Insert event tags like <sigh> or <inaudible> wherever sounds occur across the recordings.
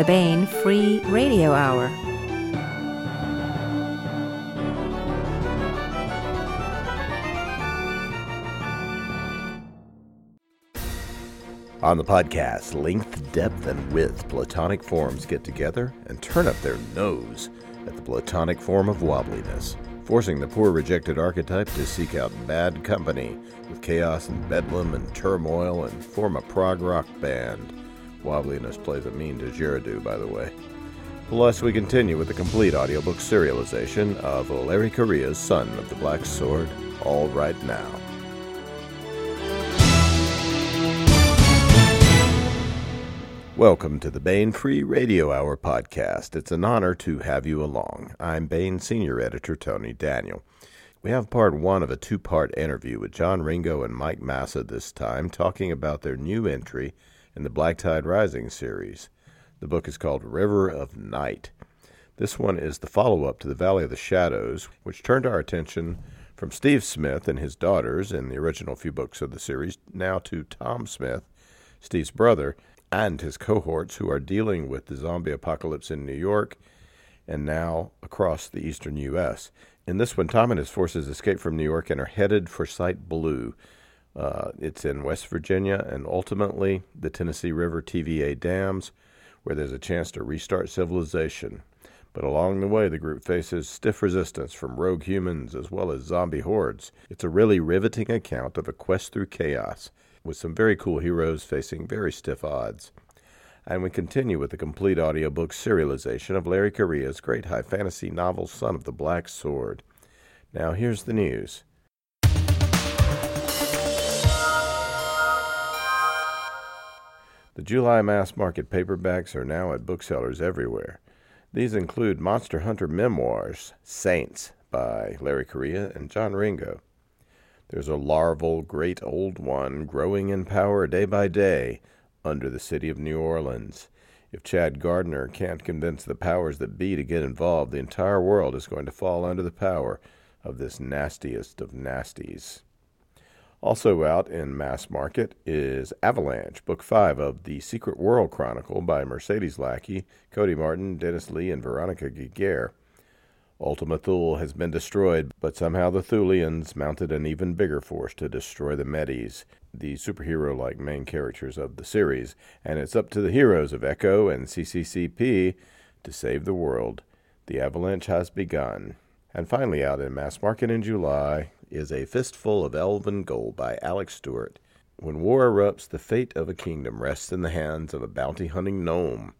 the Baen Free Radio Hour. On the podcast, length, depth, and width platonic forms get together and turn up their nose at the platonic form of wobbliness, forcing the poor rejected archetype to seek out bad company with chaos and bedlam and turmoil and form a prog rock band. Wobbliness plays a mean didgeridoo, by the way. Plus, we continue with the complete audiobook serialization of Larry Correia's Son of the Black Sword, All Right Now. Welcome to the Baen Free Radio Hour podcast. It's an honor to have you along. I'm Baen Senior Editor Tony Daniel. We have part one of a two part interview with John Ringo and Mike Massa this time, talking about their new entry in the Black Tide Rising series. The book is called River of Night. This one is the follow up to The Valley of the Shadows, which turned our attention from Steve Smith and his daughters in the original few books of the series, now to Tom Smith, Steve's brother, and his cohorts who are dealing with the zombie apocalypse in New York and now across the eastern U.S. In this one, Tom and his forces escape from New York and are headed for Site Blue. Uh, it's in West Virginia and ultimately the Tennessee River TVA dams, where there's a chance to restart civilization. But along the way, the group faces stiff resistance from rogue humans as well as zombie hordes. It's a really riveting account of a quest through chaos with some very cool heroes facing very stiff odds. And we continue with the complete audiobook serialization of Larry Correia's great high fantasy novel Son of the Black Sword. Now, here's the news. The July mass market paperbacks are now at booksellers everywhere. These include Monster Hunter Memoirs, Saints by Larry Correia and John Ringo. There's a larval great old one growing in power day by day under the city of New Orleans. If Chad Gardner can't convince the powers that be to get involved, the entire world is going to fall under the power of this nastiest of nasties. Also out in mass market is Avalanche, Book 5 of The Secret World Chronicle by Mercedes Lackey, Cody Martin, Dennis Lee, and Veronica Giguere. Ultima Thule has been destroyed, but somehow the Thulians mounted an even bigger force to destroy the Metas, the superhero like main characters of the series, and it's up to the heroes of Echo and CCCP to save the world. The avalanche has begun. And finally, out in mass market in July is A Fistful of Elven Gold by Alex Stewart. When war erupts, the fate of a kingdom rests in the hands of a bounty hunting gnome.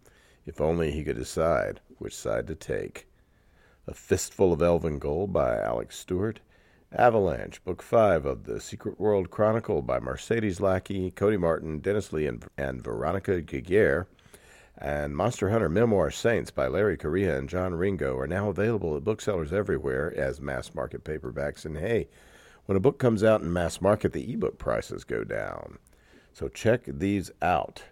If only he could decide which side to take. A Fistful of Elven Gold by Alex Stewart. Avalanche, Book 5 of The Secret World Chronicle by Mercedes Lackey, Cody Martin, Dennis Lee, and, and Veronica Giguere. And Monster Hunter Memoir Saints by Larry Correia and John Ringo are now available at booksellers everywhere as mass market paperbacks. And hey, when a book comes out in mass market, the ebook prices go down. So check these out.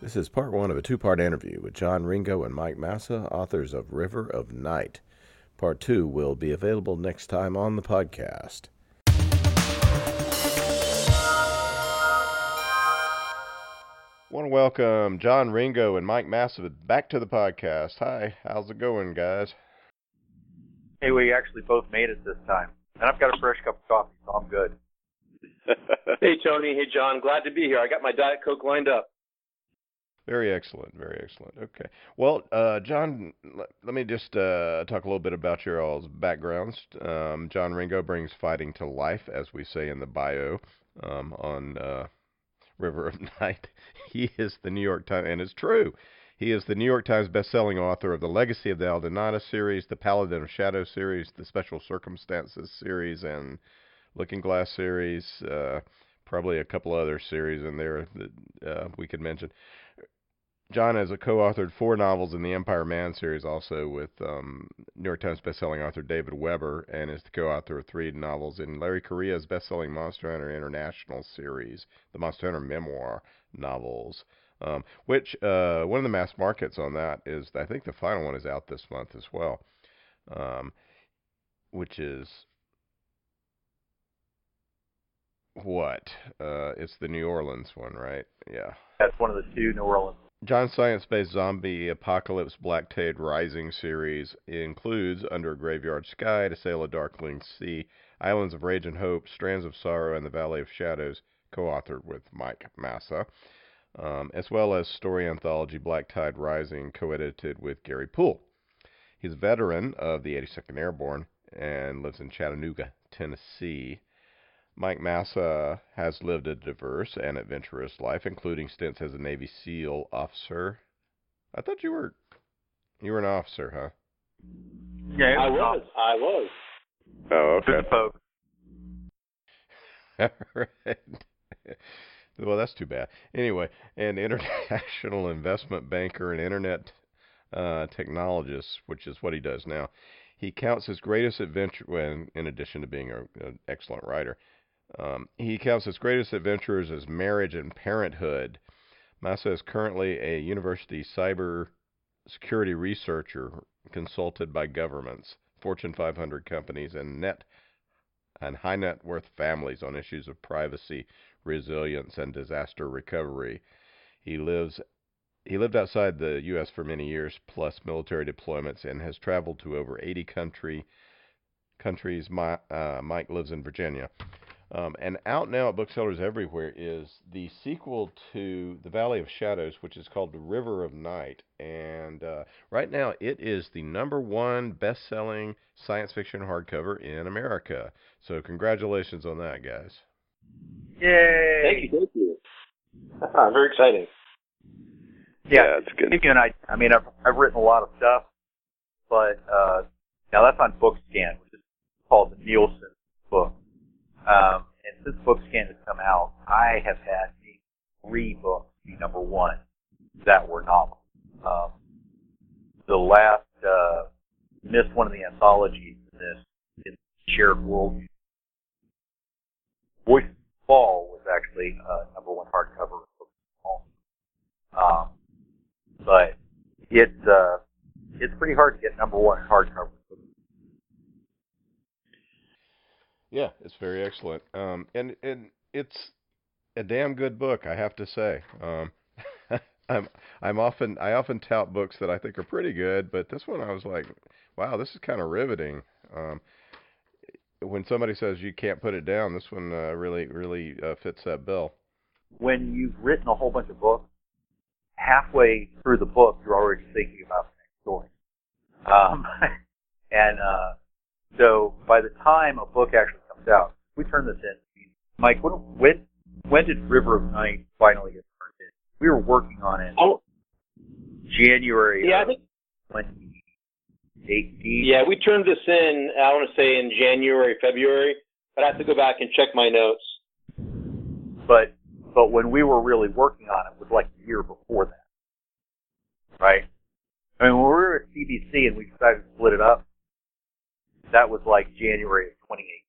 This is part one of a two part interview with John Ringo and Mike Massa, authors of River of Night. Part two will be available next time on the podcast. Want to welcome John Ringo and Mike Massa back to the podcast. Hi, how's it going, guys? Hey, we actually both made it this time. And I've got a fresh cup of coffee, so I'm good. <laughs> hey, Tony. Hey, John. Glad to be here. I got my Diet Coke lined up. Very excellent. Very excellent. Okay. Well, uh, John, let, let, me just uh, talk a little bit about your all's backgrounds. Um, John Ringo brings fighting to life, as we say in the bio um, on uh, River of <laughs> Night. He is the New York Times, and it's true. He is the New York Times best-selling author of the Legacy of the Aldenata series, the Paladin of Shadow series, the Special Circumstances series, and Looking Glass series. Uh, probably a couple other series in there that uh, we could mention. John has co-authored four novels in the Empire Man series, also with um, New York Times bestselling author David Weber, and is the co-author of three novels in Larry Correia's bestselling Monster Hunter International series, the Monster Hunter Memoir novels. Um, which uh, one of the mass markets on that is, I think the final one is out this month as well, um, which is what? Uh, it's the New Orleans one, right? Yeah. That's one of the two New Orleans. John Science-based zombie apocalypse Black Tide Rising series includes Under a Graveyard Sky, To Sail a Darkling Sea, Islands of Rage and Hope, Strands of Sorrow, and The Valley of Shadows, co-authored with Mike Massa, um, as well as story anthology Black Tide Rising, co-edited with Gary Poole. He's a veteran of the 82nd Airborne and lives in Chattanooga, Tennessee. Mike Massa has lived a diverse and adventurous life, including stints as a Navy SEAL officer. I thought you were you were an officer, huh? Yeah, I was. I was. Oh, okay. folks. <laughs> right. well, that's too bad. Anyway, an international <laughs> investment banker and internet uh, technologist, which is what he does now. He counts his greatest adventure, when, in addition to being an excellent writer, um, he counts his greatest adventures as marriage and parenthood. Massa is currently a university cyber security researcher consulted by governments, Fortune 500 companies, and net and high net worth families on issues of privacy, resilience, and disaster recovery. He lives he lived outside the U.S. for many years, plus military deployments, and has traveled to over 80 country countries. My, uh, Mike lives in Virginia. Um, and out now at booksellers everywhere is the sequel to The Valley of Shadows, which is called The River of Night. And uh, right now it is the number one best selling science fiction hardcover in America. So congratulations on that, guys. Yay! Thank you. Thank you. Very exciting. Yeah, it's good. Give you an idea. I mean, I've, I've written a lot of stuff, but uh, now that's on Bookscan, which is called the Nielsen book. Um, and since Bookscan has come out, I have had three books be number one that were novels. Um, the last uh, missed one of the anthologies in this in shared world. Voice Fall was actually uh, number one hardcover. Um, but it's uh, it's pretty hard to get number one hardcover. Yeah, it's very excellent. Um, and and it's a damn good book, I have to say. Um, <laughs> I'm I'm often I often tout books that I think are pretty good, but this one I was like, wow, this is kind of riveting. Um, when somebody says you can't put it down, this one uh, really really uh, fits that bill. When you've written a whole bunch of books, halfway through the book, you're already thinking about the next story. Um, <laughs> and uh, so by the time a book actually comes out, we turn this in. Mike, when when, when did River of Night finally get turned in? We were working on it Oh, January yeah, I think 2018. yeah, we turned this in. I want to say in January, February, but I have to go back and check my notes. But but when we were really working on it was like a year before that. Right? I mean when we were at CBC and we decided to split it up, that was like January of 2018.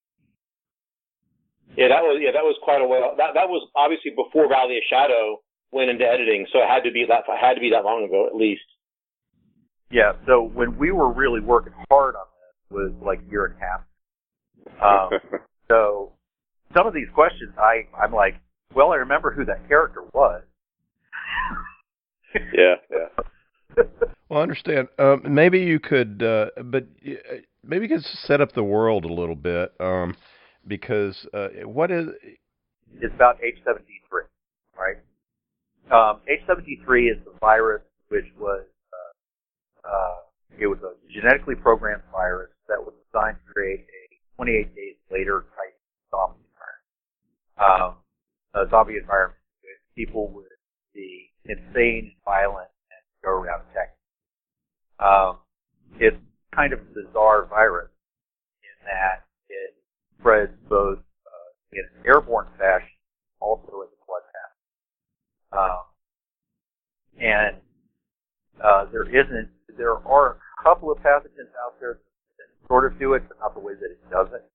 Yeah, that was yeah, that was quite a while. That that was obviously before Valley of Shadow went into editing, so it had to be that had to be that long ago at least. Yeah, so when we were really working hard on this was like a year and a half. Um, <laughs> so some of these questions, I I'm like, well, I remember who that character was. Yeah, yeah. <laughs> <laughs> Well, I understand. Um, maybe you could, uh, but uh, maybe you could set up the world a little bit, um, because uh, what is It's about H73, right? Um, H73 is the virus which was uh, uh, it was a genetically programmed virus that was designed to create a 28 days later type zombie environment. Um, a zombie environment with people would be insane and violent go around attacking. Um, it's kind of a bizarre virus in that it spreads both uh, in an airborne fashion, also in the blood path. Um, and uh, there isn't, there are a couple of pathogens out there that sort of do it, but not the way that it does it.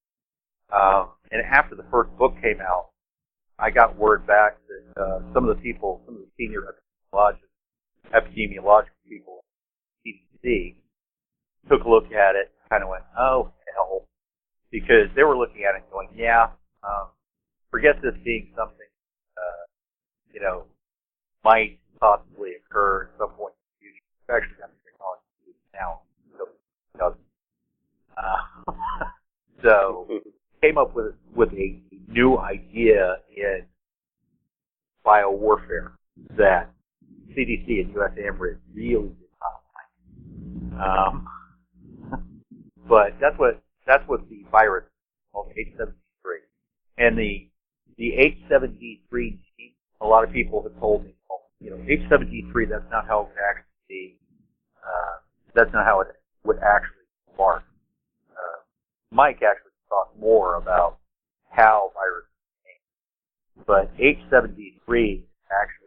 Um, and after the first book came out, I got word back that uh, some of the people, some of the senior epidemiologists, epidemiological people, CDC, took a look at it, kind of went, oh hell, because they were looking at it going, yeah, um, forget this being something, uh, you know, might possibly occur at some point in the future. It's actually got technology to now, so. Uh, <laughs> so came up with with a new idea in biowarfare that CDC and USAMRIID really did not like. Um, <laughs> but that's what that's what the virus called H7D3, and the the H7D3 A lot of people have told me, well, you know, H7D3. That's not how it actually. Uh, that's not how it would actually work. Uh, Mike actually talk more about how viruses change. But H7D3 actually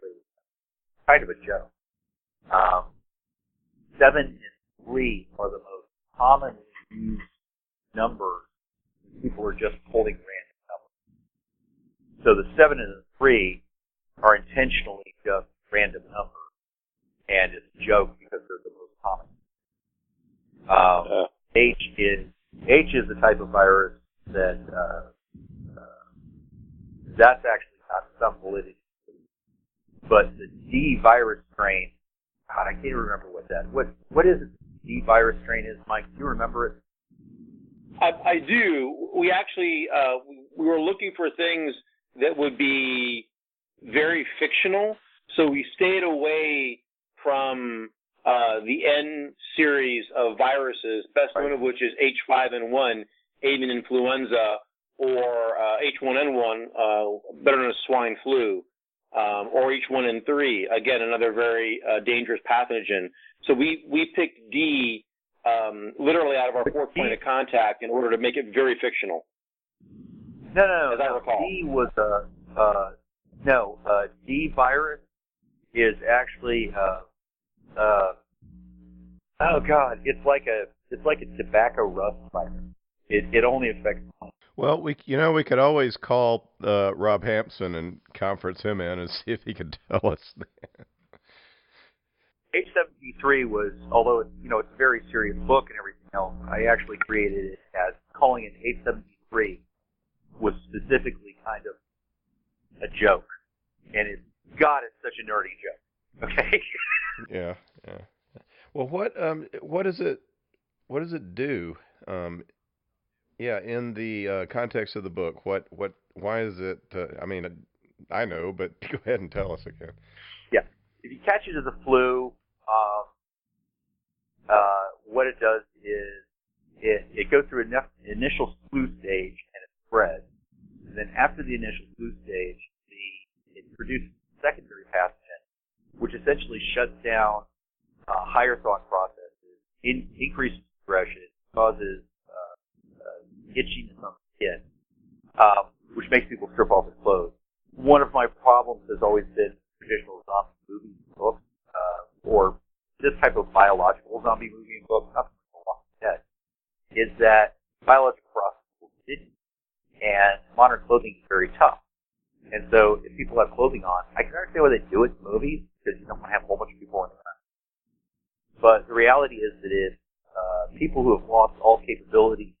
kind of a joke. Um, 7 and 3 are the most commonly used numbers people are just pulling random numbers. So the 7 and the 3 are intentionally just random numbers, and it's a joke because they're the most common. Um, uh. H is H is the type of virus that uh, uh, that's actually got some validity. But the D virus strain, God, I can't remember what that. What what is it? D virus strain is, Mike? Do you remember it? I, I do. We actually uh, we were looking for things that would be very fictional, so we stayed away from uh, the N series of viruses, best known of which is H5N1, avian influenza, or uh, H1N1, uh, better known as swine flu, um, or H1N3, again another very uh, dangerous pathogen. So we we picked D um, literally out of our fourth point of contact in order to make it very fictional. No, no, no. As I recall. D was a uh, no. Uh, D virus is actually uh, uh, oh god, it's like a it's like a tobacco rust virus. It it only affects. Well, we you know we could always call uh, Rob Hampson and conference him in and <laughs> see if he could tell us. <laughs> H7D3 was, although it's you know it's a very serious book and everything else, I actually created it as calling it H7D3 was specifically kind of a joke, and it's God, it's such a nerdy joke. <laughs> Okay. yeah, yeah. Well, what um, what does it, what does it do? Um, yeah, in the uh, context of the book, what what why is it? Uh, I mean, I know, but <laughs> go ahead and tell us again. Yeah, if you catch it as a flu, um, uh, what it does is it it goes through an initial flu stage and it spreads. And then after the initial flu stage, the it produces secondary pathogen, which essentially shuts down uh, higher thought processes, in, increases aggression, causes itchiness on the skin, um, which makes people strip off their clothes. One of my problems has always been traditional zombie movies and books, uh, or this type of biological zombie movie book, not the Walking Dead, is that biological processes continue, and modern clothing is very tough. And so, if people have clothing on, I can understand why they do it in movies because you don't want to have a whole bunch of people running around. But the reality is that if uh, people who have lost all capability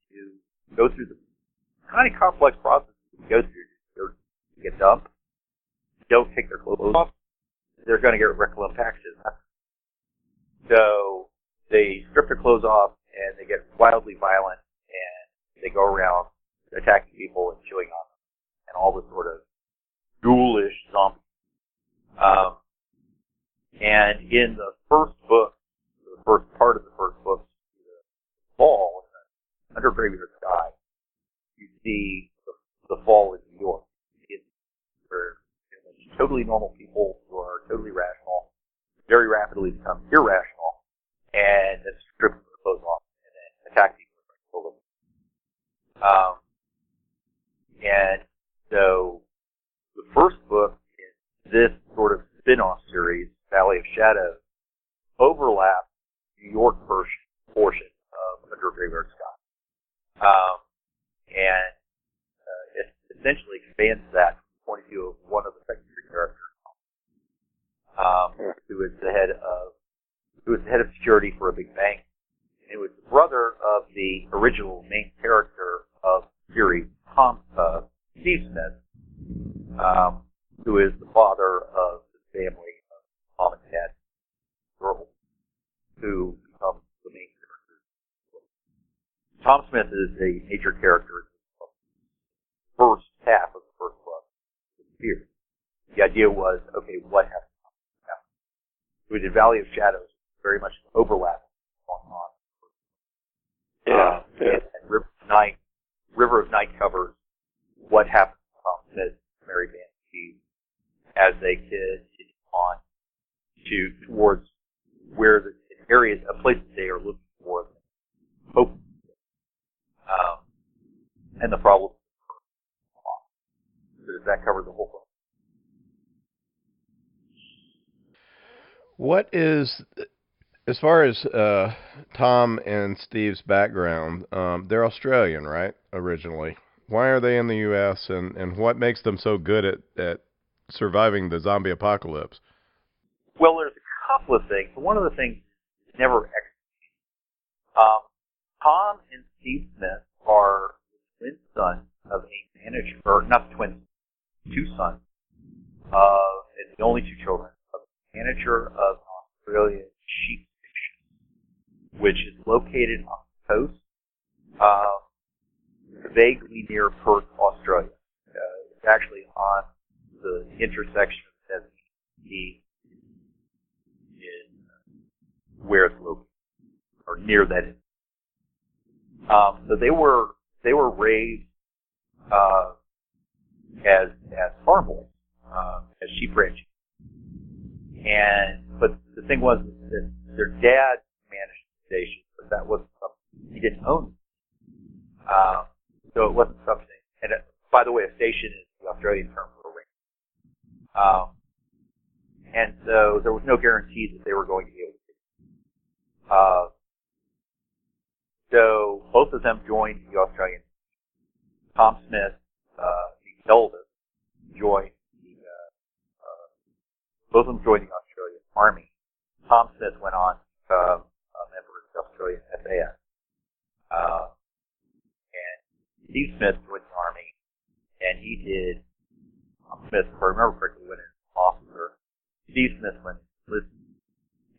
go through the kind of complex process to go through. They get dumped, don't take their clothes off, they're going to get rectal impactions. So they strip their clothes off and they get wildly violent and they go around attacking people and chewing on them and all this sort of ghoulish zombie. Um, and in the first book, the first part of the first book, the fall, under Graveyard Sky, you see the, the fall in New York. It's where you know, totally normal people who are totally rational very rapidly become irrational and then strip their clothes off and then attack people and kill them. Um, and so the first book in this sort of spin-off series, Valley of Shadows, overlaps New York version portion of Under Graveyard. Um, and uh, it essentially expands that from the point of view of one of the secondary characters, um, who is the head of who is the head of security for a big bank. And it was the brother of the original main character of the series, Tom uh, Steve Smith, um, who is the father of the family of mom and dad girls, who become the main characters. Tom Smith is a major character in the first half of the first book, Fear. The idea was, okay, what happened? We did Valley of Shadows, very much overlap going on. Yeah, Uh, yeah. And, and River of Night, River of Night covers what happened to Tom Smith, Mary Banshee, as they continue on to towards where the areas, a place that they are looking for hope, um, and the problem. So does that cover the whole book? What is, as far as uh, Tom and Steve's background, um, they're Australian, right? Originally, why are they in the U.S. and and what makes them so good at at surviving the zombie apocalypse? Well, there's a couple of things. One of the things is never executed. Um, Tom and Steve Smith are twin sons of a manager, or not the twins, two sons of, and the only two children of a manager of an Australian sheep station, which is located on the coast, uh, vaguely near Perth, Australia. Uh, it's actually on the intersection of 70 in where it's located, or near that. Um, so they were they were raised uh, as as farm boys, uh, as sheep ranching, and but the thing was that their dad managed the station, but that wasn't something he didn't own. Um, so it wasn't something. And it, by the way, a station is the Australian term for a ranch. Um, and so there was no guarantee that they were going to be able to. Uh, so both of them joined the Australian. Tom Smith, uh, the eldest, joined the. Uh, uh, both of them joined the Australian Army. Tom Smith went on to become a member of the Australian SAS. Uh, and Steve Smith joined the Army, and he did. Tom Smith, if I remember correctly, went as officer. Steve Smith went enlisted,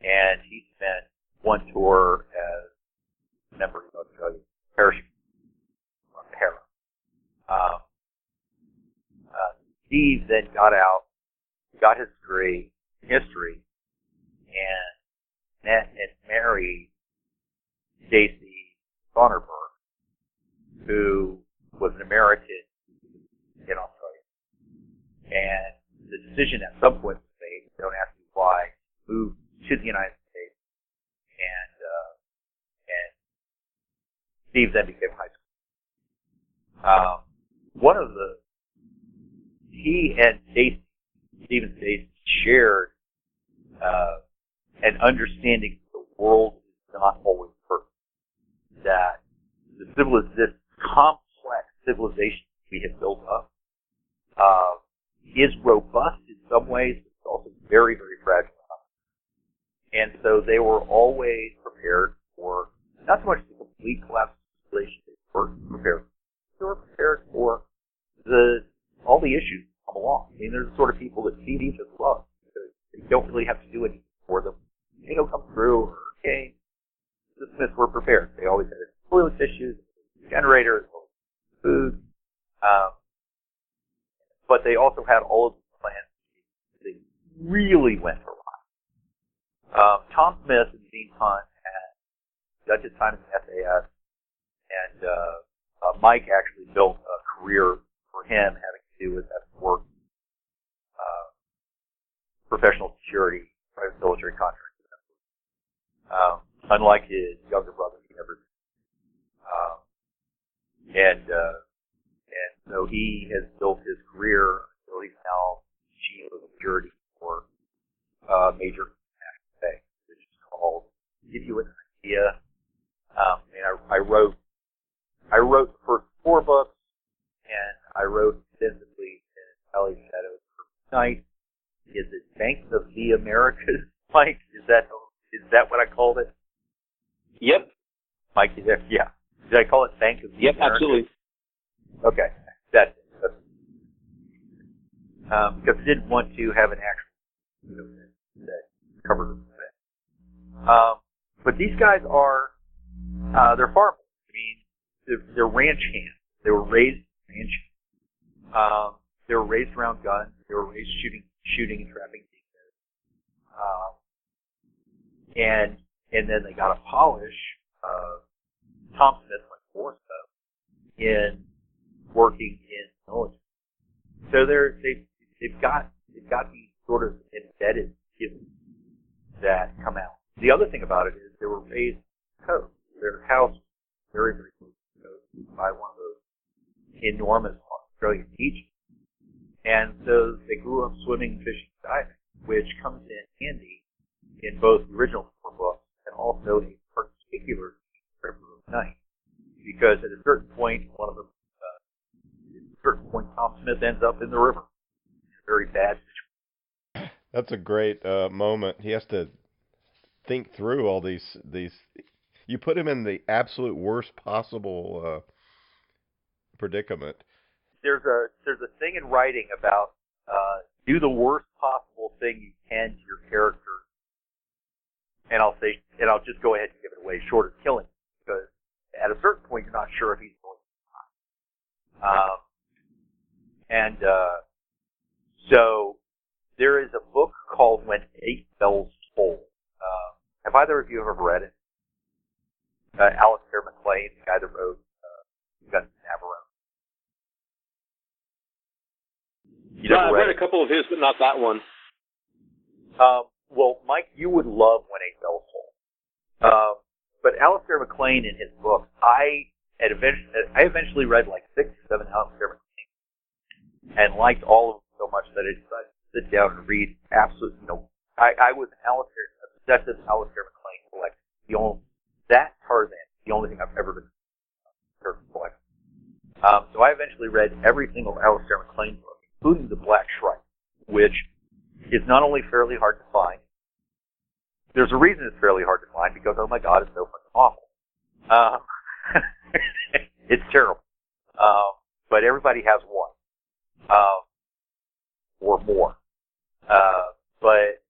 and he spent one tour as a member of the Australian parachute or para. Um, uh, Steve then got out, got his degree in history, and met and married Stacy Sonnerberg, who was an American in Australia. And the decision at some point was made, don't ask me why, moved to the United States, and uh, and Steve then became high school. Um, one of the he and Stacy, Steve and Stacy shared uh, an understanding that the world is not always perfect. That the civil this complex civilization we have built up uh, is robust in some ways, but it's also very, very fragile. And so they were always prepared for not so much the complete collapse of civilization, they were prepared. They were prepared for the all the issues come along. I mean, they're the sort of people that each other love because they don't really have to do anything for them. They don't come through or okay. The Smiths were prepared. They always had toilet tissues, generators, food, um, but they also had all of these plans. They really went awry. Um, Tom Smith, in the meantime, had his time in the SAS, and uh, uh, Mike actually built a career for him having do with that work, uh, professional security, private military contracting. Um, unlike his younger brother, he never. Um, and uh, and so he has built his career until he's now chief of security for uh, major national bank, which is called. Give you an idea. Um, and I, I wrote, I wrote the first four books, and I wrote extensively in Valley Shadows for Night. Is it Bank of the Americas, <laughs> Mike? Is that is that what I called it? Yep. Mike, is that, yeah. Did I call it Bank of the Yep. Americas? Absolutely. Okay, that's, that's because it didn't want to have an actual you know, that, that covered it. Um, but these guys are uh, they're farmers. I mean, they're, they're ranch hands. They were raised ranch. Um, they were raised around guns. They were raised shooting, shooting and trapping deer. Um, and and then they got a polish of Tom Smith like Forrest in working in military. So they're they they've got they've got these sort of embedded skills that come out. The other thing about it is they were raised coast. Their house was very very close to the coast by one of those enormous Australian beaches, and so they grew up swimming, fishing, diving, which comes in handy in both the original four books and also a particular River of Night, because at a certain point, one of them, uh, at a certain point, Tom Smith ends up in the river. In a very bad situation. That's a great uh, moment. He has to think through all these these. You put him in the absolute worst possible uh, predicament. There's a there's a thing in writing about uh, do the worst possible thing you can to your character, and I'll say and I'll just go ahead and give it away, short of killing, because at a certain point you're not sure if he's going to die. Um, and uh, so there is a book called When Eight Bells Toll. Uh, have either of you ever read it? Uh, Alistair MacLean, the guy that wrote uh, Guns of Navarone. You No, I've read read a couple of his, but not that one. Um, well, Mike, you would love When Eight Bells Toll. Um, but Alistair MacLean in his books, I had eventually, I eventually read like six or seven Alistair MacLean and liked all of them so much that I decided to sit down and read absolutely, you know, I, I was an Alistair, obsessive Alistair MacLean collector. The only, that Tarzan, the only thing I've ever been a collector. Um, so I eventually read every single Alistair MacLean book, including The Black Shrike, which is not only fairly hard to find, there's a reason it's fairly hard to find because, oh my god, it's so fucking awful. Um, <laughs> it's terrible. Um, but everybody has one. Um, or more. Uh, but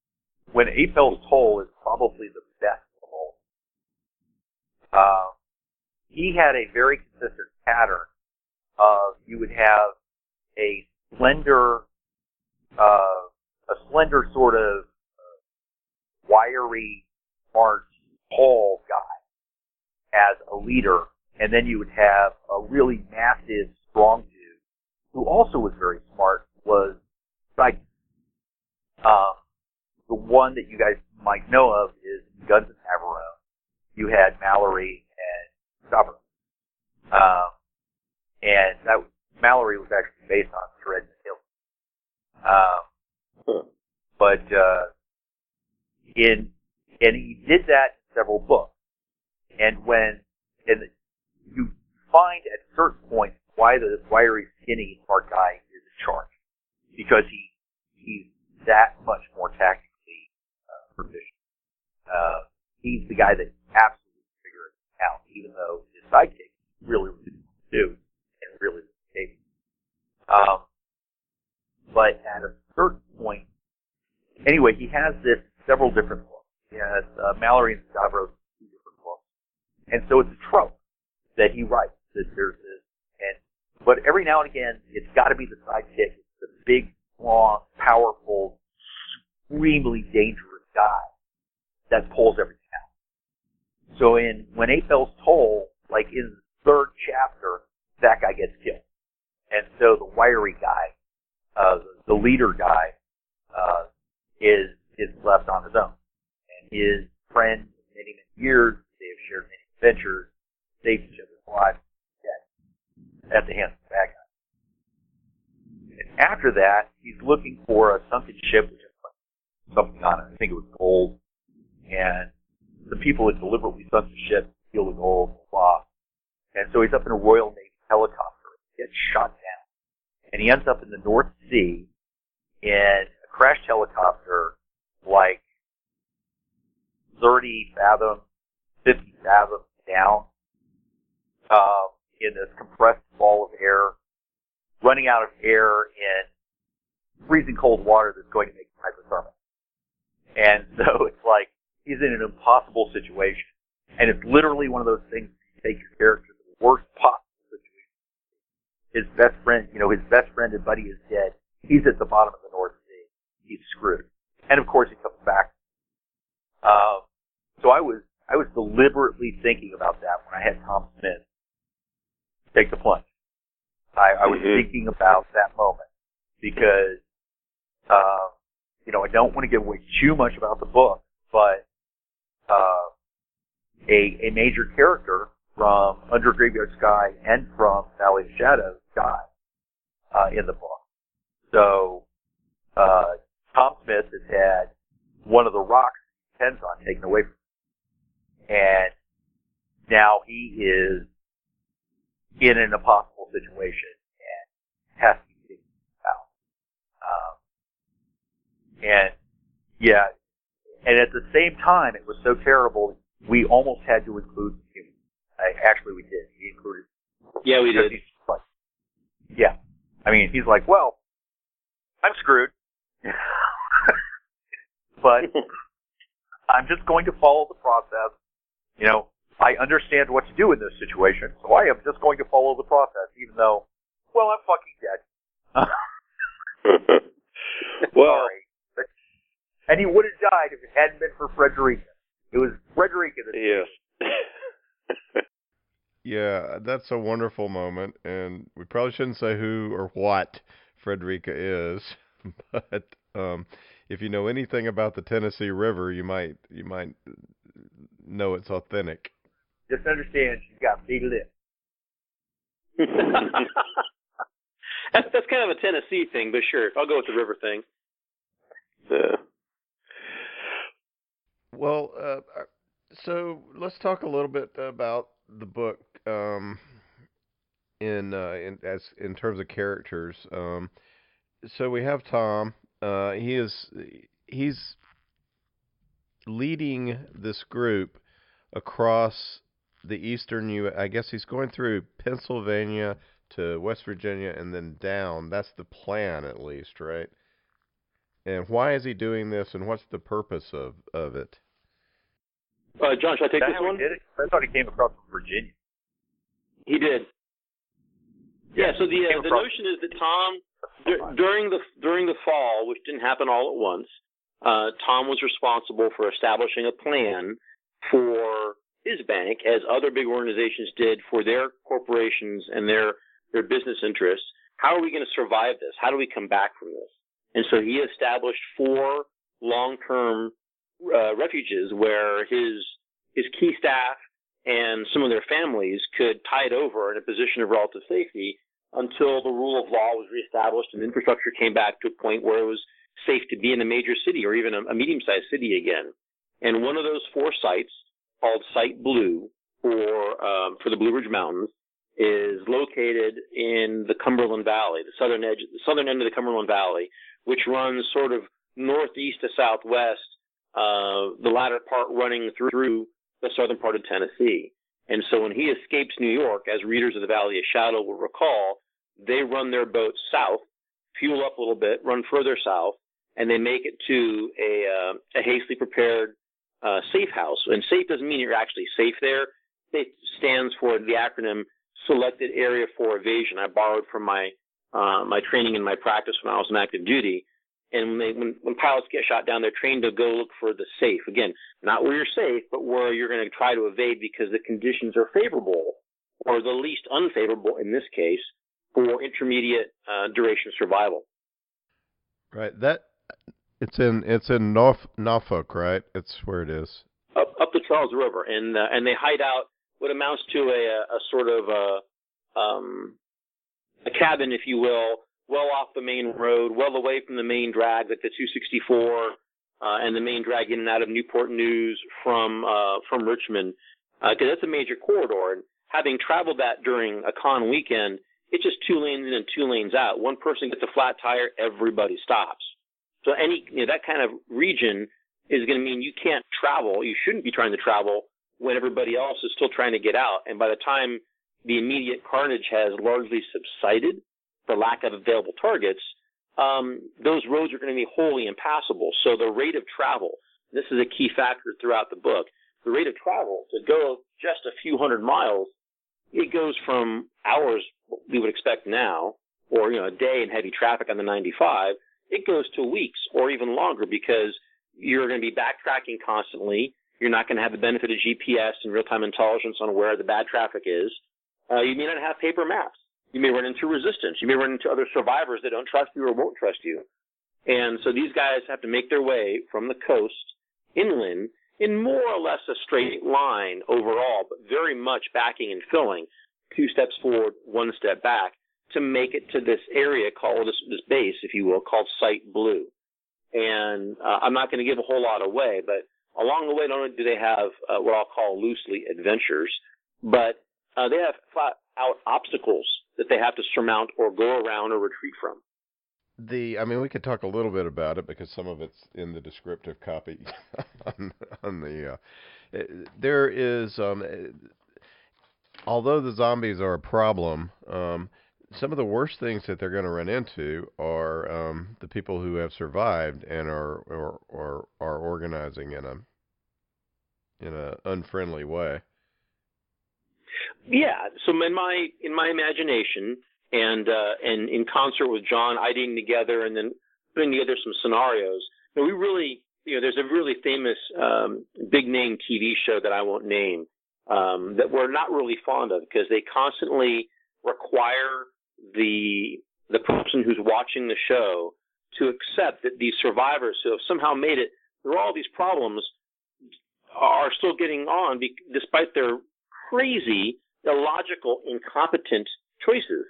when Bells Toll is probably the best of all. He had a very consistent pattern of you would have a slender, uh, a slender sort of uh, wiry, smart, tall guy as a leader, and then you would have a really massive, strong dude who also was very smart. Was like um, the one that you guys might know of is Guns of Navarone. You had Mallory and Stavros. Um, and that was, Mallory was actually based on Thread Hill. Um, Huh. but uh, in and he did that in several books. And when and you find at certain points why the wiry, skinny, smart guy is in charge because he he's that much more tactically uh, proficient. Uh, he's the guy that absolutely figures it out, even though his sidekick really didn't do and really. Um, but at a certain point, anyway, he has this several different books. He has uh, Mallory and Stavros two different books, and so it's a trope that he writes that there's this, and but every now and again, it's got to be the sidekick, the big, strong, powerful, extremely dangerous guy that pulls everything out. So in when Eight Bells Toll, like in the third chapter, that guy gets killed, and so the wiry guy, uh, the leader guy, uh, is is left on his own, and his friends, of many many years, they have shared many adventures, saved each other's lives, dead at the hands of the bad guy. And after that, he's looking for a sunken ship which has something on it. I think it was gold, and the people that deliberately sunk the ship steal the gold, blah. And so he's up in a Royal Navy helicopter, gets shot down, and he ends up in the North Sea in a crashed helicopter, like 30 fathoms, 50 fathoms down, um, in this compressed ball of air, running out of air in freezing cold water that's going to make him hypothermic. And <laughs> so it's like he's in an impossible situation. And it's literally one of those things you take your character to the worst possible. His best friend, you know, his best friend and buddy is dead. He's at the bottom of the North Sea. He's screwed. And of course he comes back. Um, so I was, I was deliberately thinking about that when I had Tom Smith take the plunge. I, I was Mhm. thinking about that moment because, uh, you know, I don't want to give away too much about the book, but uh, a a major character from Under Graveyard Sky and from Valley of Shadows died uh, in the book. So uh, Tom Smith has had one of the rocks he depends on taken away from him, and now he is in an impossible situation and has to be figured out. Um, and yeah, and at the same time, it was so terrible, we almost had to include humans. Actually, we did. We included Yeah, we did. he's like, yeah. I mean, he's like, well, I'm screwed, <laughs> but <laughs> I'm just going to follow the process. You know, I understand what to do in this situation, so I am just going to follow the process, even though, well, I'm fucking dead. <laughs> well. But, and he would have died if it hadn't been for Frederica. It was Frederica that yes. Yeah, that's a wonderful moment, and we probably shouldn't say who or what Frederica is, <laughs> but um, if you know anything about the Tennessee River, you might you might know it's authentic. just understand she's got big lips. <laughs> that's that's kind of a Tennessee thing, but sure, I'll go with the river thing. Yeah. Well, uh, so let's talk a little bit about the book um, in uh, in as in terms of characters. Um, so we have Tom. Uh, he is he's leading this group across the eastern U. I guess he's going through Pennsylvania to West Virginia and then down. That's the plan, at least, right? And why is he doing this, and what's the purpose of of it? Uh, John, should I take that this one? did it? I thought he came across from Virginia. He did. Yeah. So the uh, the across- notion is that Tom dur- during the during the fall, which didn't happen all at once, uh, Tom was responsible for establishing a plan for his bank, as other big organizations did for their corporations and their their business interests. How are we going to survive this? How do we come back from this? And so he established four long-term uh, refuges where his his key staff and some of their families could tide over in a position of relative safety until the rule of law was reestablished and infrastructure came back to a point where it was safe to be in a major city or even a, a medium-sized city again. And one of those four sites, called Site Blue, for um, for the Blue Ridge Mountains, is located in the Cumberland Valley, the southern edge, the southern end of the Cumberland Valley, which runs sort of northeast to southwest, uh, the latter part running through the southern part of Tennessee. And so when he escapes New York, as readers of the Valley of Shadow will recall, they run their boat south, fuel up a little bit, run further south, and they make it to a, uh, a hastily prepared uh, safe house. And safe doesn't mean you're actually safe there. It stands for the acronym Selected Area for Evasion. I borrowed from my uh, my training and my practice when I was in active duty. And when, they, when, when pilots get shot down, they're trained to go look for the safe. Again, not where you're safe, but where you're going to try to evade because the conditions are favorable, or the least unfavorable in this case, for intermediate uh, duration survival. Right. That it's in it's in North Norfolk, right? It's where it is. Up, up the Charles River, and uh, and they hide out what amounts to a, a sort of a, um, a cabin, if you will, well off the main road, well away from the main drag, like the 264, uh, and the main drag in and out of Newport News from uh, from Richmond, because that's a major corridor. And having traveled that during a con weekend, it's just two lanes in and two lanes out. One person gets a flat tire, everybody stops. So any you know, that kind of region is going to mean you can't travel. You shouldn't be trying to travel when everybody else is still trying to get out. And by the time the immediate carnage has largely subsided for lack of available targets, um, those roads are going to be wholly impassable. So the rate of travel, this is a key factor throughout the book, the rate of travel to go just a few hundred miles, it goes from hours we would expect now, or you know a day in heavy traffic on the 95, it goes to weeks or even longer because you're going to be backtracking constantly. You're not going to have the benefit of GPS and real-time intelligence on where the bad traffic is. Uh, you may not have paper maps. You may run into resistance. You may run into other survivors that don't trust you or won't trust you. And so these guys have to make their way from the coast inland in more or less a straight line overall, but very much backing and filling, two steps forward, one step back, to make it to this area called this, this base, if you will, called Site Blue. And uh, I'm not going to give a whole lot away, but along the way, not only do they have uh, what I'll call loosely adventures, but uh, they have flat out obstacles that they have to surmount or go around or retreat from. The, I mean, we could talk a little bit about it because some of it's in the descriptive copy <laughs> on, on the. Uh, there is, um, although the zombies are a problem, um, some of the worst things that they're going to run into are um, the people who have survived and are or, or are organizing in a in a unfriendly way. Yeah. So in my in my imagination and uh, and in concert with John ideating together and then putting together some scenarios, know, we really you know there's a really famous um, big name TV show that I won't name um, that we're not really fond of because they constantly require the the person who's watching the show to accept that these survivors who have somehow made it through all these problems are still getting on be, despite their crazy, illogical, incompetent choices.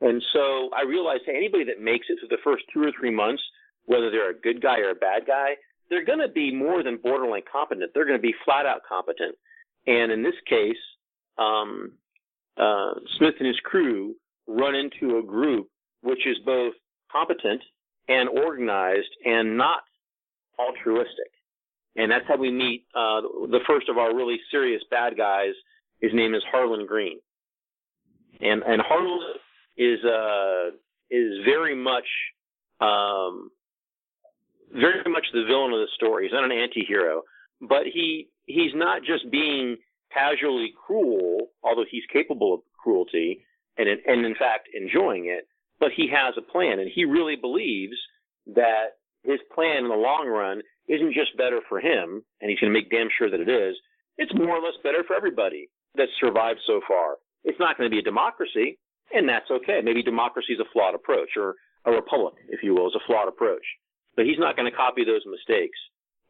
And so I realized, anybody that makes it through the first two or three months, whether they're a good guy or a bad guy, they're going to be more than borderline competent. They're going to be flat out competent. And in this case, um, uh, Smith and his crew run into a group which is both competent and organized and not altruistic. And that's how we meet uh, the first of our really serious bad guys. His name is Harlan Green, and and Harlan is uh, is very much um, very much the villain of the story. He's not an anti-hero, but he he's not just being casually cruel, although he's capable of cruelty and and in fact enjoying it. But he has a plan, and he really believes that his plan in the long run isn't just better for him, and he's going to make damn sure that it is. It's more or less better for everybody that's survived so far. It's not going to be a democracy, and that's okay. Maybe democracy is a flawed approach, or a republic, if you will, is a flawed approach. But he's not going to copy those mistakes.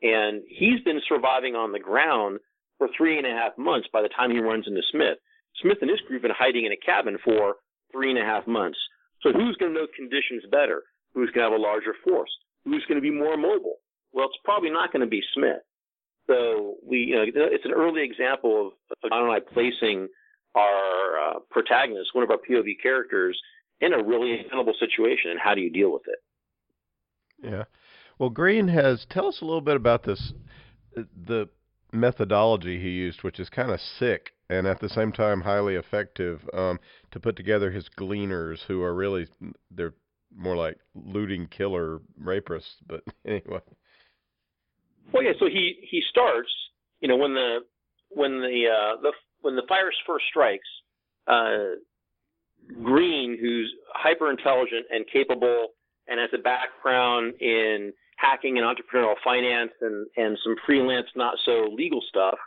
And he's been surviving on the ground for three and a half months by the time he runs into Smith. Smith and his crew have been hiding in a cabin for three and a half months. So who's going to know conditions better? Who's going to have a larger force? Who's going to be more mobile? Well, it's probably not going to be Smith. So we, you know, it's an early example of John and I placing our uh, protagonist, one of our POV characters, in a really untenable situation, and how do you deal with it? Yeah. Well, Green has tell us a little bit about this, the methodology he used, which is kind of sick and at the same time highly effective um, to put together his gleaners, who are really they're more like looting killer rapists. But <laughs> anyway. Well, yeah. So he he starts, you know, when the when the uh, the when the virus first strikes, uh, Green, who's hyper intelligent and capable, and has a background in hacking and entrepreneurial finance and and some freelance, not so legal stuff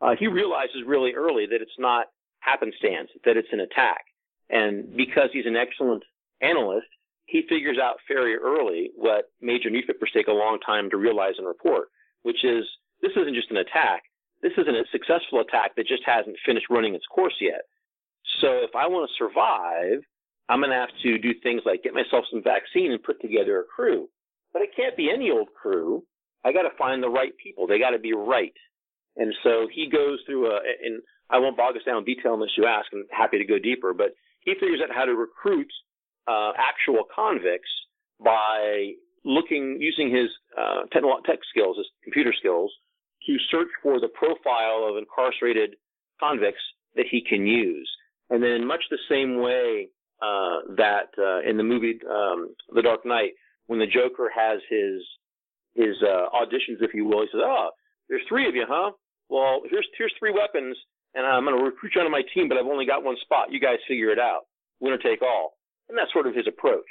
uh, he realizes really early that it's not happenstance, that it's an attack. And because he's an excellent analyst, he figures out very early what major newspapers take a long time to realize and report, which is this isn't just an attack. This isn't a successful attack that just hasn't finished running its course yet. So if I want to survive, I'm going to have to do things like get myself some vaccine and put together a crew. But it can't be any old crew. I got to find the right people. They got to be right. And so he goes through a, and I won't bog us down in detail unless you ask. I'm happy to go deeper, but he figures out how to recruit uh, actual convicts by looking, using his uh, tech skills, his computer skills, to search for the profile of incarcerated convicts that he can use. And then, in much the same way uh, that uh, in the movie um, The Dark Knight when the Joker has his his uh, auditions, if you will. He says, "Oh, there's three of you, huh? Well, here's here's three weapons, and I'm going to recruit you onto my team, but I've only got one spot. You guys figure it out. Winner take all." And that's sort of his approach.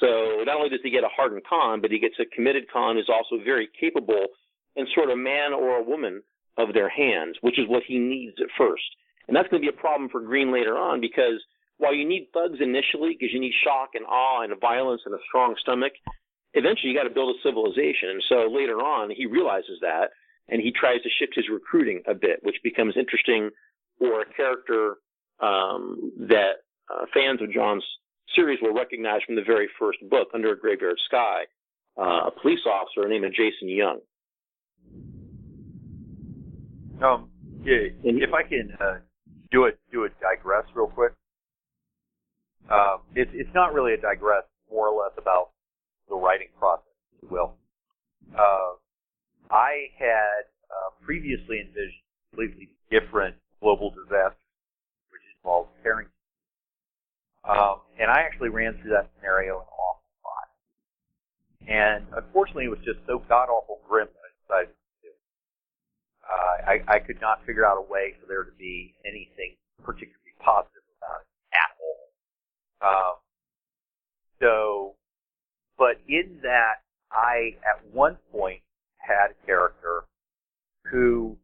So not only does he get a hardened con, but he gets a committed con who's also very capable and sort of man or a woman of their hands, which is what he needs at first. And that's going to be a problem for Green later on because while you need thugs initially because you need shock and awe and violence and a strong stomach, eventually you got to build a civilization. And so later on, he realizes that and he tries to shift his recruiting a bit, which becomes interesting for a character um, that uh, fans of John's series will recognize from the very first book, Under a Graveyard Sky, uh, a police officer named Jason Young. Um, yeah, if I can uh, do it, do a digress real quick. Uh, it's it's not really a digress, more or less about the writing process, if you will. Uh, I had uh, previously envisioned completely different global disasters, which involved Carrington. Um, and I actually ran through that scenario an awful lot. And unfortunately, it was just so god awful grim that I decided to do. Uh, I, I could not figure out a way for there to be anything particularly positive about it at all. Um, so, but in that, I at one point had a character who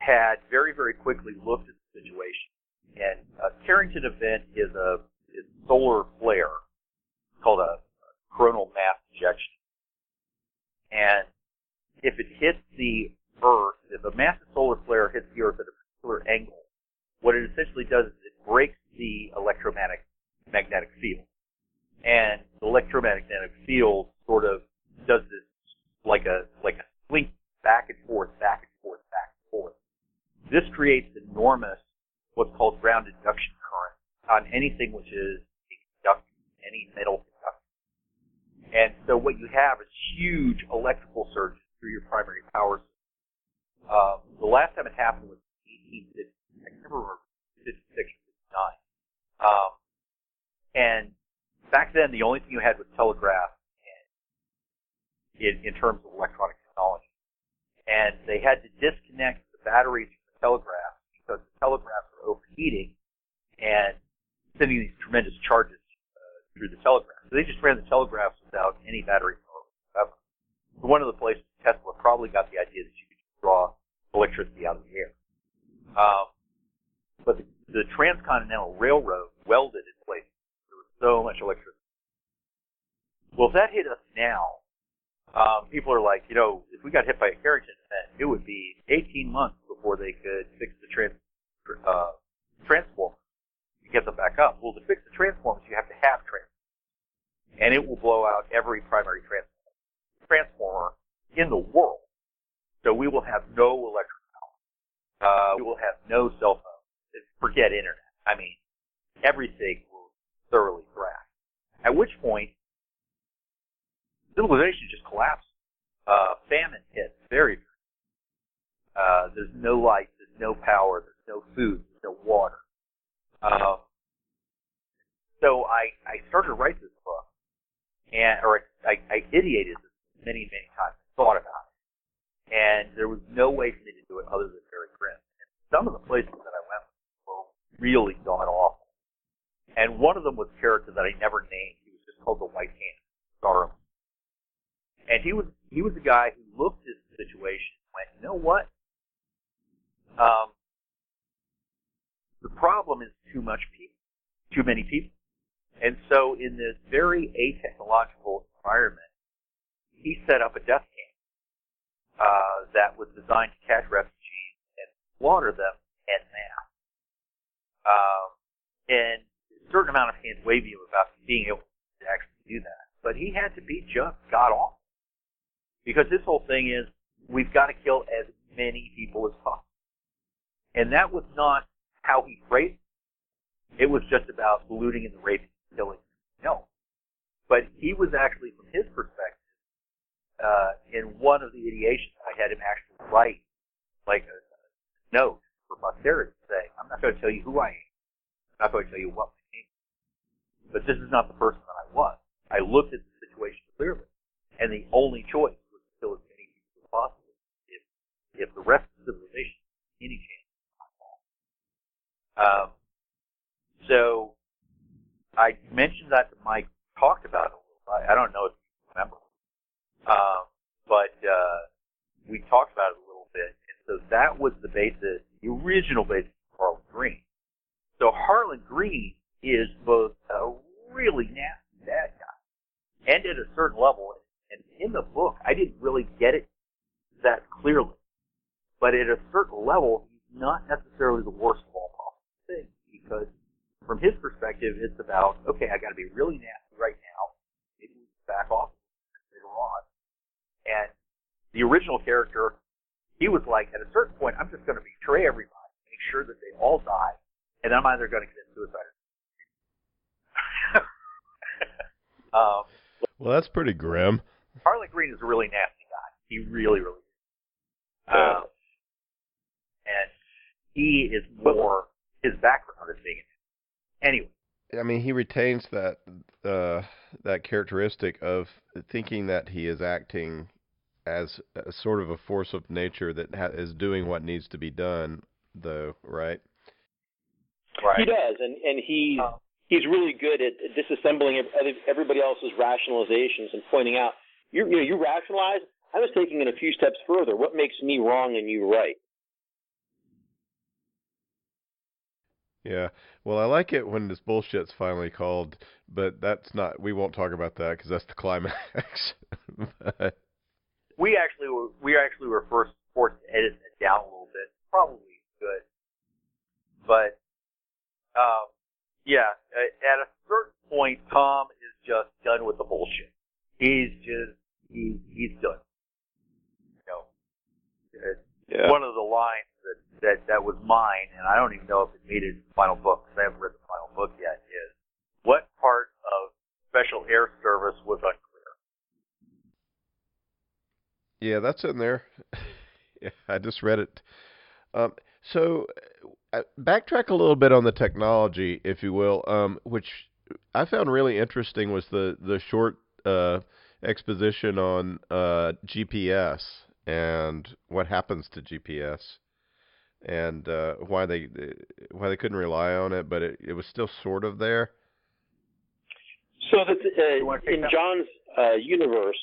had very, very quickly looked at the situation. And a Carrington event is a solar flare called a, coronal mass ejection. And if it hits the Earth, if a massive solar flare hits the Earth at a particular angle, what it essentially does is it breaks the electromagnetic magnetic field. And the electromagnetic field sort of does this like a like a slink back and forth, back and forth, back and forth. This creates enormous what's called ground induction on anything which is a conductor, any metal conductor. And so what you have is huge electrical surges through your primary power system. Uh, the last time it happened was 1850. I can't remember 56 or 59. Um, and back then, the only thing you had was telegraph in, in terms of electronic technology. And they had to disconnect the batteries from the telegraph because the telegraphs were overheating and sending these tremendous charges uh, through the telegraph. So they just ran the telegraphs without any battery power whatsoever. So one of the places Tesla probably got the idea that you could draw electricity out of the air. Um, but the, the transcontinental railroad welded in place. There was so much electricity. Well, if that hit us now, um, people are like, you know, if we got hit by a Carrington event, it would be 18 months before they could fix the trans, uh, transformer get them back up. Well, to fix the transformers, you have to have transformers. And it will blow out every primary transformer, transformer in the world. So we will have no electric power. Uh, we will have no cell phone. Forget internet. I mean, everything will thoroughly crash. At which point, civilization just collapses. Uh, famine hits very, very. Uh, there's no light, there's no power, there's no food, there's no water. Um, so I, I started to write this book, and or I, I ideated this many, many times, thought about it, and there was no way for me to do it other than very grim. And some of the places that I went were really god awful. And one of them was a character that I never named. He was just called the White Hand, Saruman. And he was he was a guy who looked at the situation and went, you know what? Um, the problem is too much people, too many people. And so in this very atechnological environment, he set up a death camp uh, that was designed to catch refugees and slaughter them en masse. Um, and a certain amount of hands wavy about being able to actually do that. But he had to be just god awful. Because this whole thing is, we've got to kill as many people as possible. And that was not how he phrased it. Was just about looting and the raping and killing. No. But he was actually, from his perspective, uh, in one of the ideations, I had him actually write like a, a note for posterity to say, I'm not going to tell you who I am. I'm not going to tell you what my name is. but this is not the person that I was. I looked at the situation clearly, and the only choice was to kill as many people as possible. If if the rest of civilization any chance of my. Um, so I mentioned that to Mike, talked about it a little. I, I don't know if you remember, um, but uh, we talked about it a little bit, and so that was the basis, the original basis of Harlan Green. So Harlan Green is both a really nasty bad guy and at a certain level, and in the book, I didn't really get it that clearly, but at a certain level, he's not necessarily the worst of all possible things because from his perspective, it's about okay, I got to be really nasty right now, maybe we can back off later on. And the original character, he was like, at a certain point, I'm just going to betray everybody, make sure that they all die, and I'm either going to commit suicide. or <laughs> um, Well, that's pretty grim. Harlan Green is a really nasty guy. He really, really is. Yeah. Um, and he is more his background is being anyway. I mean, he retains that uh, that characteristic of thinking that he is acting as a sort of a force of nature that ha- is doing what needs to be done, though, right? Right. He does, and and he's Um, he's really good at disassembling everybody else's rationalizations and pointing out you you know you rationalize. I was taking it a few steps further. What makes me wrong and you right? Yeah. Well, I like it when this bullshit's finally called, but that's not. We won't talk about that because that's the climax. <laughs> but, we actually were we actually were first forced to edit it down a little bit. Probably good, but um, yeah, at a certain point, Tom is just done with the bullshit. He's just he he's done. You know, Yeah. one of the lines that, that that was mine, and I don't even know if it made it in the final book 'cause I haven't read the final book yet. Is what part of Special Air Service was unclear? yeah, that's in there. <laughs> yeah, I just read it. Um, so, uh, backtrack a little bit on the technology, if you will, um, which I found really interesting was the the short uh, exposition on uh, GPS and what happens to GPS and uh, why they why they couldn't rely on it, but it, it was still sort of there. So that uh, in? John's uh, universe,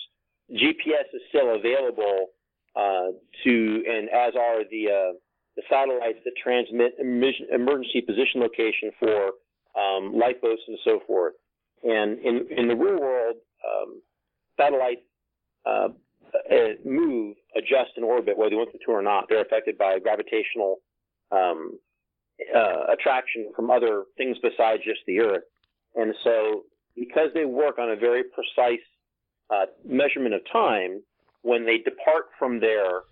GPS is still available uh, to, and as are the uh, the satellites that transmit emergency position location for um, lifeboats and so forth. And in in the real world, um, satellites uh, move, adjust in orbit, whether you want them to or not. They're affected by gravitational um, uh, attraction from other things besides just the Earth. And so, because they work on a very precise uh, measurement of time, when they depart from their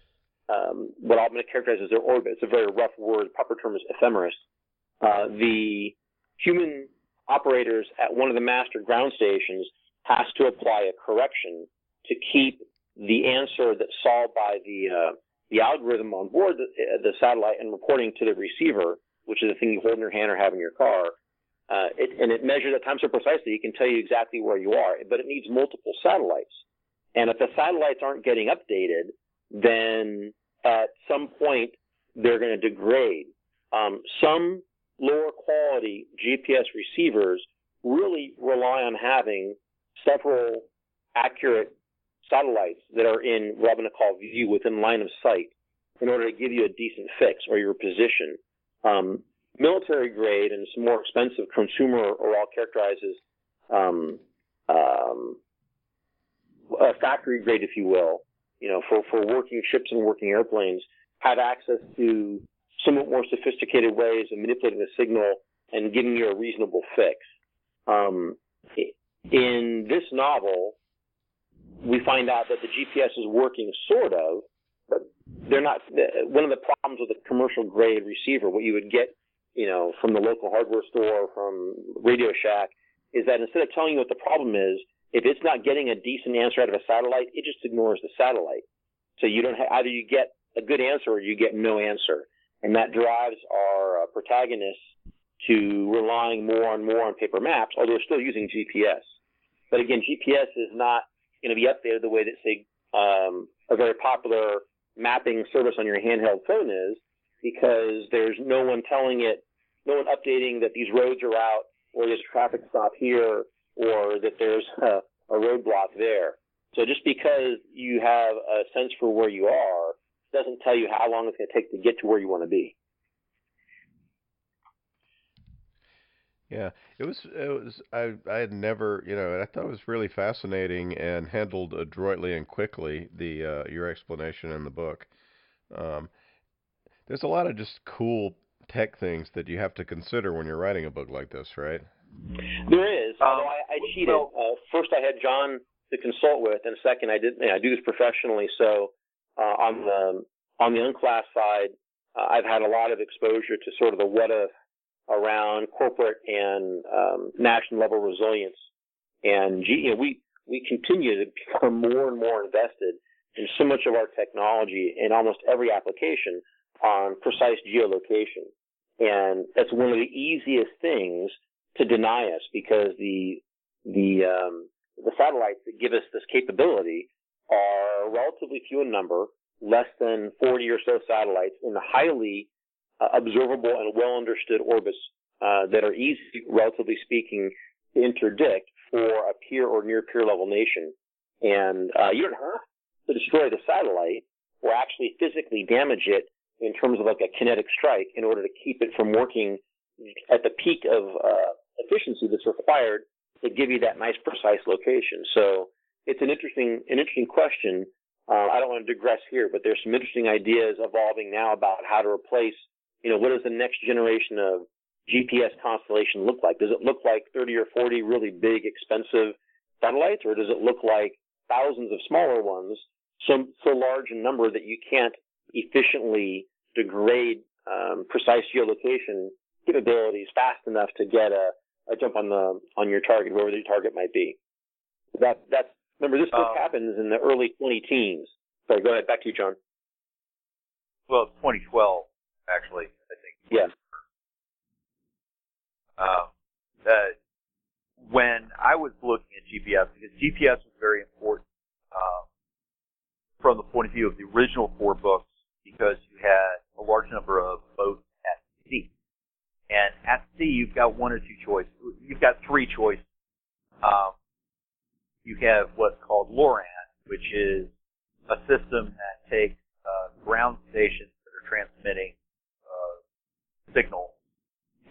um, what I'm going to characterize as their orbit, it's a very rough word. Proper term is ephemeris. Uh, the human operators at one of the master ground stations has to apply a correction to keep the answer that's solved by the uh, the algorithm on board the, uh, the satellite and reporting to the receiver, which is the thing you hold in your hand or have in your car. Uh, it, and it measures at time so precisely it can tell you exactly where you are, but it needs multiple satellites. And if the satellites aren't getting updated, then at some point they're going to degrade. Um, some lower quality GPS receivers really rely on having several accurate satellites that are in call view within line of sight in order to give you a decent fix or your position. Um, military grade and some more expensive consumer or all characterized as um, um, a factory grade, if you will, you know, for, for working ships and working airplanes, have access to somewhat more sophisticated ways of manipulating the signal and giving you a reasonable fix. Um, in this novel, we find out that the GPS is working sort of, but they're not. One of the problems with a commercial grade receiver, what you would get, you know, from the local hardware store, from Radio Shack, is that instead of telling you what the problem is, if it's not getting a decent answer out of a satellite, it just ignores the satellite. So you don't have, either you get a good answer or you get no answer, and that drives our uh, protagonists to relying more and more on paper maps, although they're still using GPS. But again, GPS is not going to be updated the way that, say, um, a very popular mapping service on your handheld phone is, because there's no one telling it, no one updating that these roads are out, or there's a traffic stop here, or that there's <laughs> a, a roadblock there. So just because you have a sense for where you are doesn't tell you how long it's going to take to get to where you want to be. Yeah, it was. It was. I. I had never. You know, I thought it was really fascinating and handled adroitly and quickly. The uh, your explanation in the book. Um, there's a lot of just cool tech things that you have to consider when you're writing a book like this, right? There is. Although I, I cheated. Well, uh, first, I had John to consult with, and second, I did. You know, I do this professionally, so uh, on the on the unclass side, uh, I've had a lot of exposure to sort of the what if around corporate and um, national level resilience. And you know, we we continue to become more and more invested in so much of our technology in almost every application on precise geolocation. And that's one of the easiest things to deny us because the the um, the satellites that give us this capability are relatively few in number, less than 40 or so satellites in highly observable and well understood orbits uh, that are easy, relatively speaking, to interdict for a peer or near peer level nation. And uh, you don't have to destroy the satellite or actually physically damage it in terms of like a kinetic strike in order to keep it from working at the peak of uh, efficiency that's required to give you that nice precise location. So it's an interesting an interesting question. Uh, I don't want to digress here, but there's some interesting ideas evolving now about how to replace you know, what does the next generation of GPS constellation look like? Does it look like 30 or 40 really big, expensive satellites, or does it look like thousands of smaller ones, so, so large in number that you can't efficiently degrade um, precise geolocation capabilities fast enough to get a, a, jump on the on your target, wherever your target might be? That that's remember this book uh, happens in the early 20 teens. Sorry, go ahead. Back to you, John. Well, 2012 actually. I think. Yeah. Um, when I was looking at GPS, because GPS was very important um, from the point of view of the original four books, because you had a large number of boats at sea, and at sea you've got one or two choices. You've got three choices. Um, you have what's called LORAN, which is a system that takes uh, ground stations that are transmitting signal,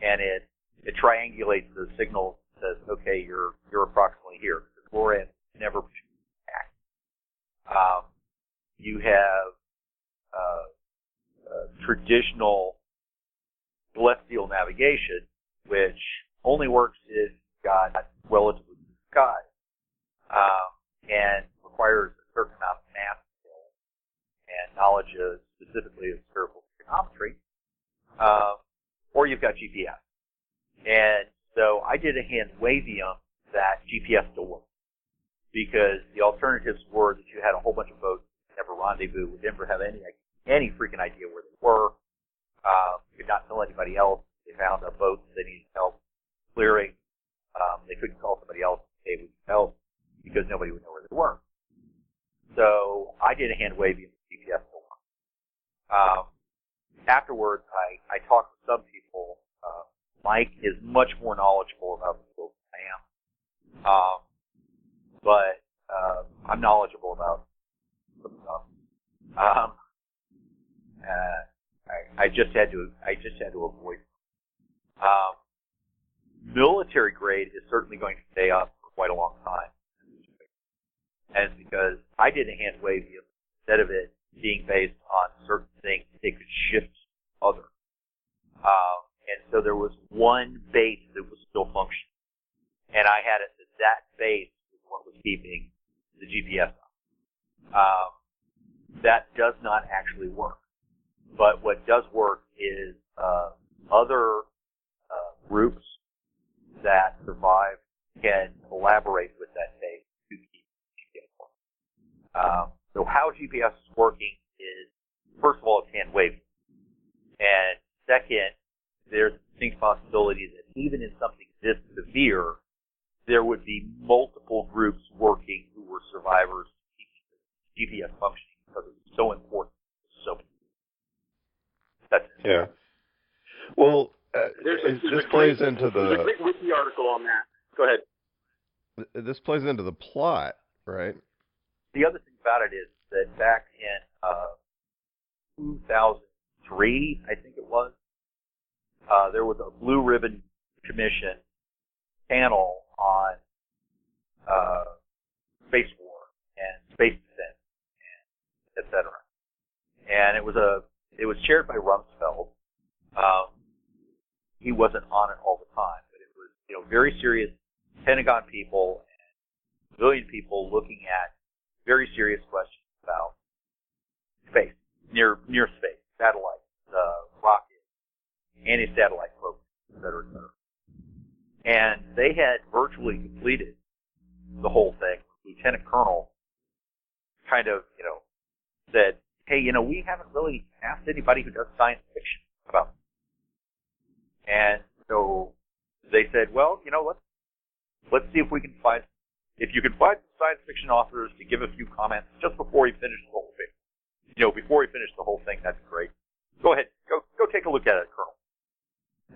and it it triangulates the signal. Says, okay, you're you're approximately here. Because never back. Um, you have uh, uh, traditional celestial navigation, which only works if you've got relatively blue sky, um, and requires a certain amount of math and knowledge of specifically of spherical trigonometry. Um, or you've got GPS. And so I did a hand wavium that GPS still worked. Because the alternatives were that you had a whole bunch of boats never rendezvous, would never have any any freaking idea where they were. Uh, could not tell anybody else. They found a boat that they needed help clearing. Um, they couldn't call somebody else we need help because nobody would know where they were. So I did a hand wavium GPS worked. Um, afterwards, I, I talked some people. Uh, Mike is much more knowledgeable about the field than I am. Um, but, uh, I'm knowledgeable about some stuff. Um, uh, I, I just had to, I just had to avoid. Um, military grade is certainly going to stay up for quite a long time. And it's because I did a hand wave instead of it being based on certain things, they could shift other. Um, and so there was one base that was still functioning. And I had it that that base was what was keeping the GPS up. Um, that does not actually work. But what does work is uh, other uh, groups that survive can collaborate with that base to keep GPS working. Um, so how GPS is working is, first of all, it's hand waving. And second, there's a distinct possibility possibility that even in something this severe, there would be multiple groups working who were survivors keeping GPS functioning because it was so important. So that's it. Yeah. Well, uh, There's a- there's this a plays great- into There's a the great wiki article on that. Go ahead. th- this plays into the plot, right? The other thing about it is that back in uh, 2003, I think it was, uh, there was a Blue Ribbon Commission panel on uh, space war and space defense, and et cetera. And it was a it was chaired by Rumsfeld. Um, he wasn't on it all the time, but it was you know very serious Pentagon people and civilian people looking at very serious questions about space, near near space, satellites, uh, anti-satellite programs, et cetera, et cetera. And they had virtually completed the whole thing. Lieutenant Colonel kind of, you know, said, "Hey, you know, we haven't really asked anybody who does science fiction about." This. And so they said, "Well, you know, let's let's see if we can find if you can find science fiction authors to give a few comments just before he finished the whole thing. You know, before he finished the whole thing, that's great. Go ahead, go go take a look at it, Colonel."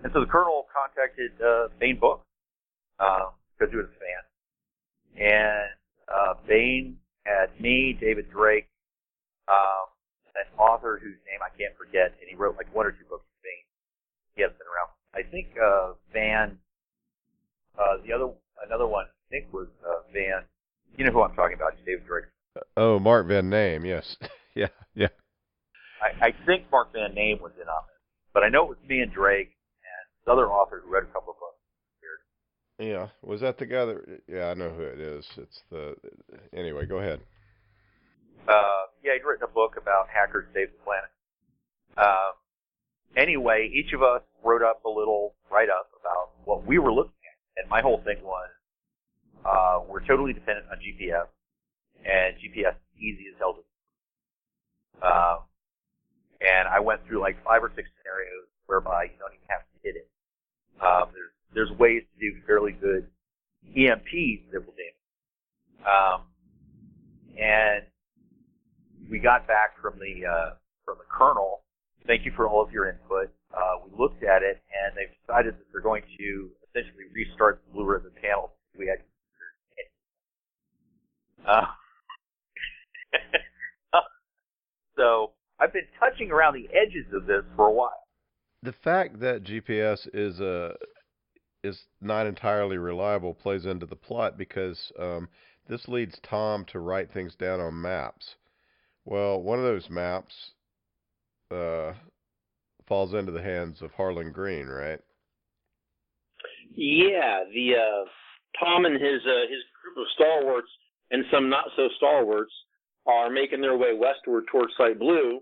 And so the Colonel contacted uh, Baen Books because he was a fan, and uh, Baen had me, David Drake, um, an author whose name I can't forget, and he wrote like one or two books for Baen. He hasn't been around. I think uh, Van, uh, the other another one I think was uh, Van. You know who I'm talking about? David Drake. Oh, Mark Van Name. Yes. <laughs> yeah. Yeah. I, I think Mark Van Name was in on it, but I know it was me and Drake other author who read a couple of books. Yeah. Was that the guy that? Yeah, I know who it is. It's the. Anyway, go ahead. Uh, yeah, he'd written a book about hackers save the planet. Um, anyway, each of us wrote up a little write up about what we were looking at, and my whole thing was uh, we're totally dependent on GPS, and GPS is easy as hell to. Um, and I went through like five or six scenarios whereby you don't even have to hit it. Um, there's there's ways to do fairly good EMPs that will damage. Um, and we got back from the uh, from the colonel. Thank you for all of your input. Uh, we looked at it, and they've decided that they're going to essentially restart the Blue Ribbon panel. We had <laughs> uh, <laughs> so I've been touching around the edges of this for a while. The fact that GPS is a is not entirely reliable plays into the plot because um, this leads Tom to write things down on maps. Well, one of those maps uh, falls into the hands of Harlan Green, right? Yeah, the uh, Tom and his uh, his group of stalwarts and some not so stalwarts are making their way westward towards Site Blue.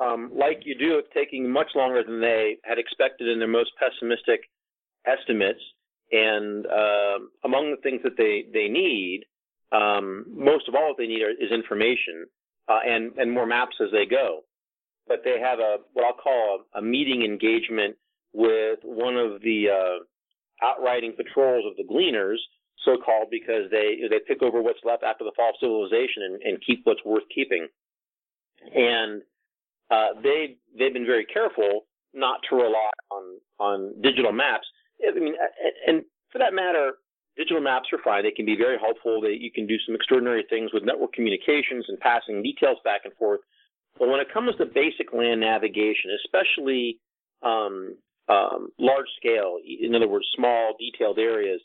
Um, like you do, it's taking much longer than they had expected in their most pessimistic estimates. And um among the things that they they need, um, most of all, what they need are, is information uh, and and more maps as they go. But they have a what I'll call a, a meeting engagement with one of the uh, outriding patrols of the Gleaners, so called because they they pick over what's left after the fall of civilization and, and keep what's worth keeping. And uh, they they've been very careful not to rely on on digital maps. I mean, and for that matter, digital maps are fine. They can be very helpful. You can do some extraordinary things with network communications and passing details back and forth. But when it comes to basic land navigation, especially um, um, large scale, in other words, small detailed areas,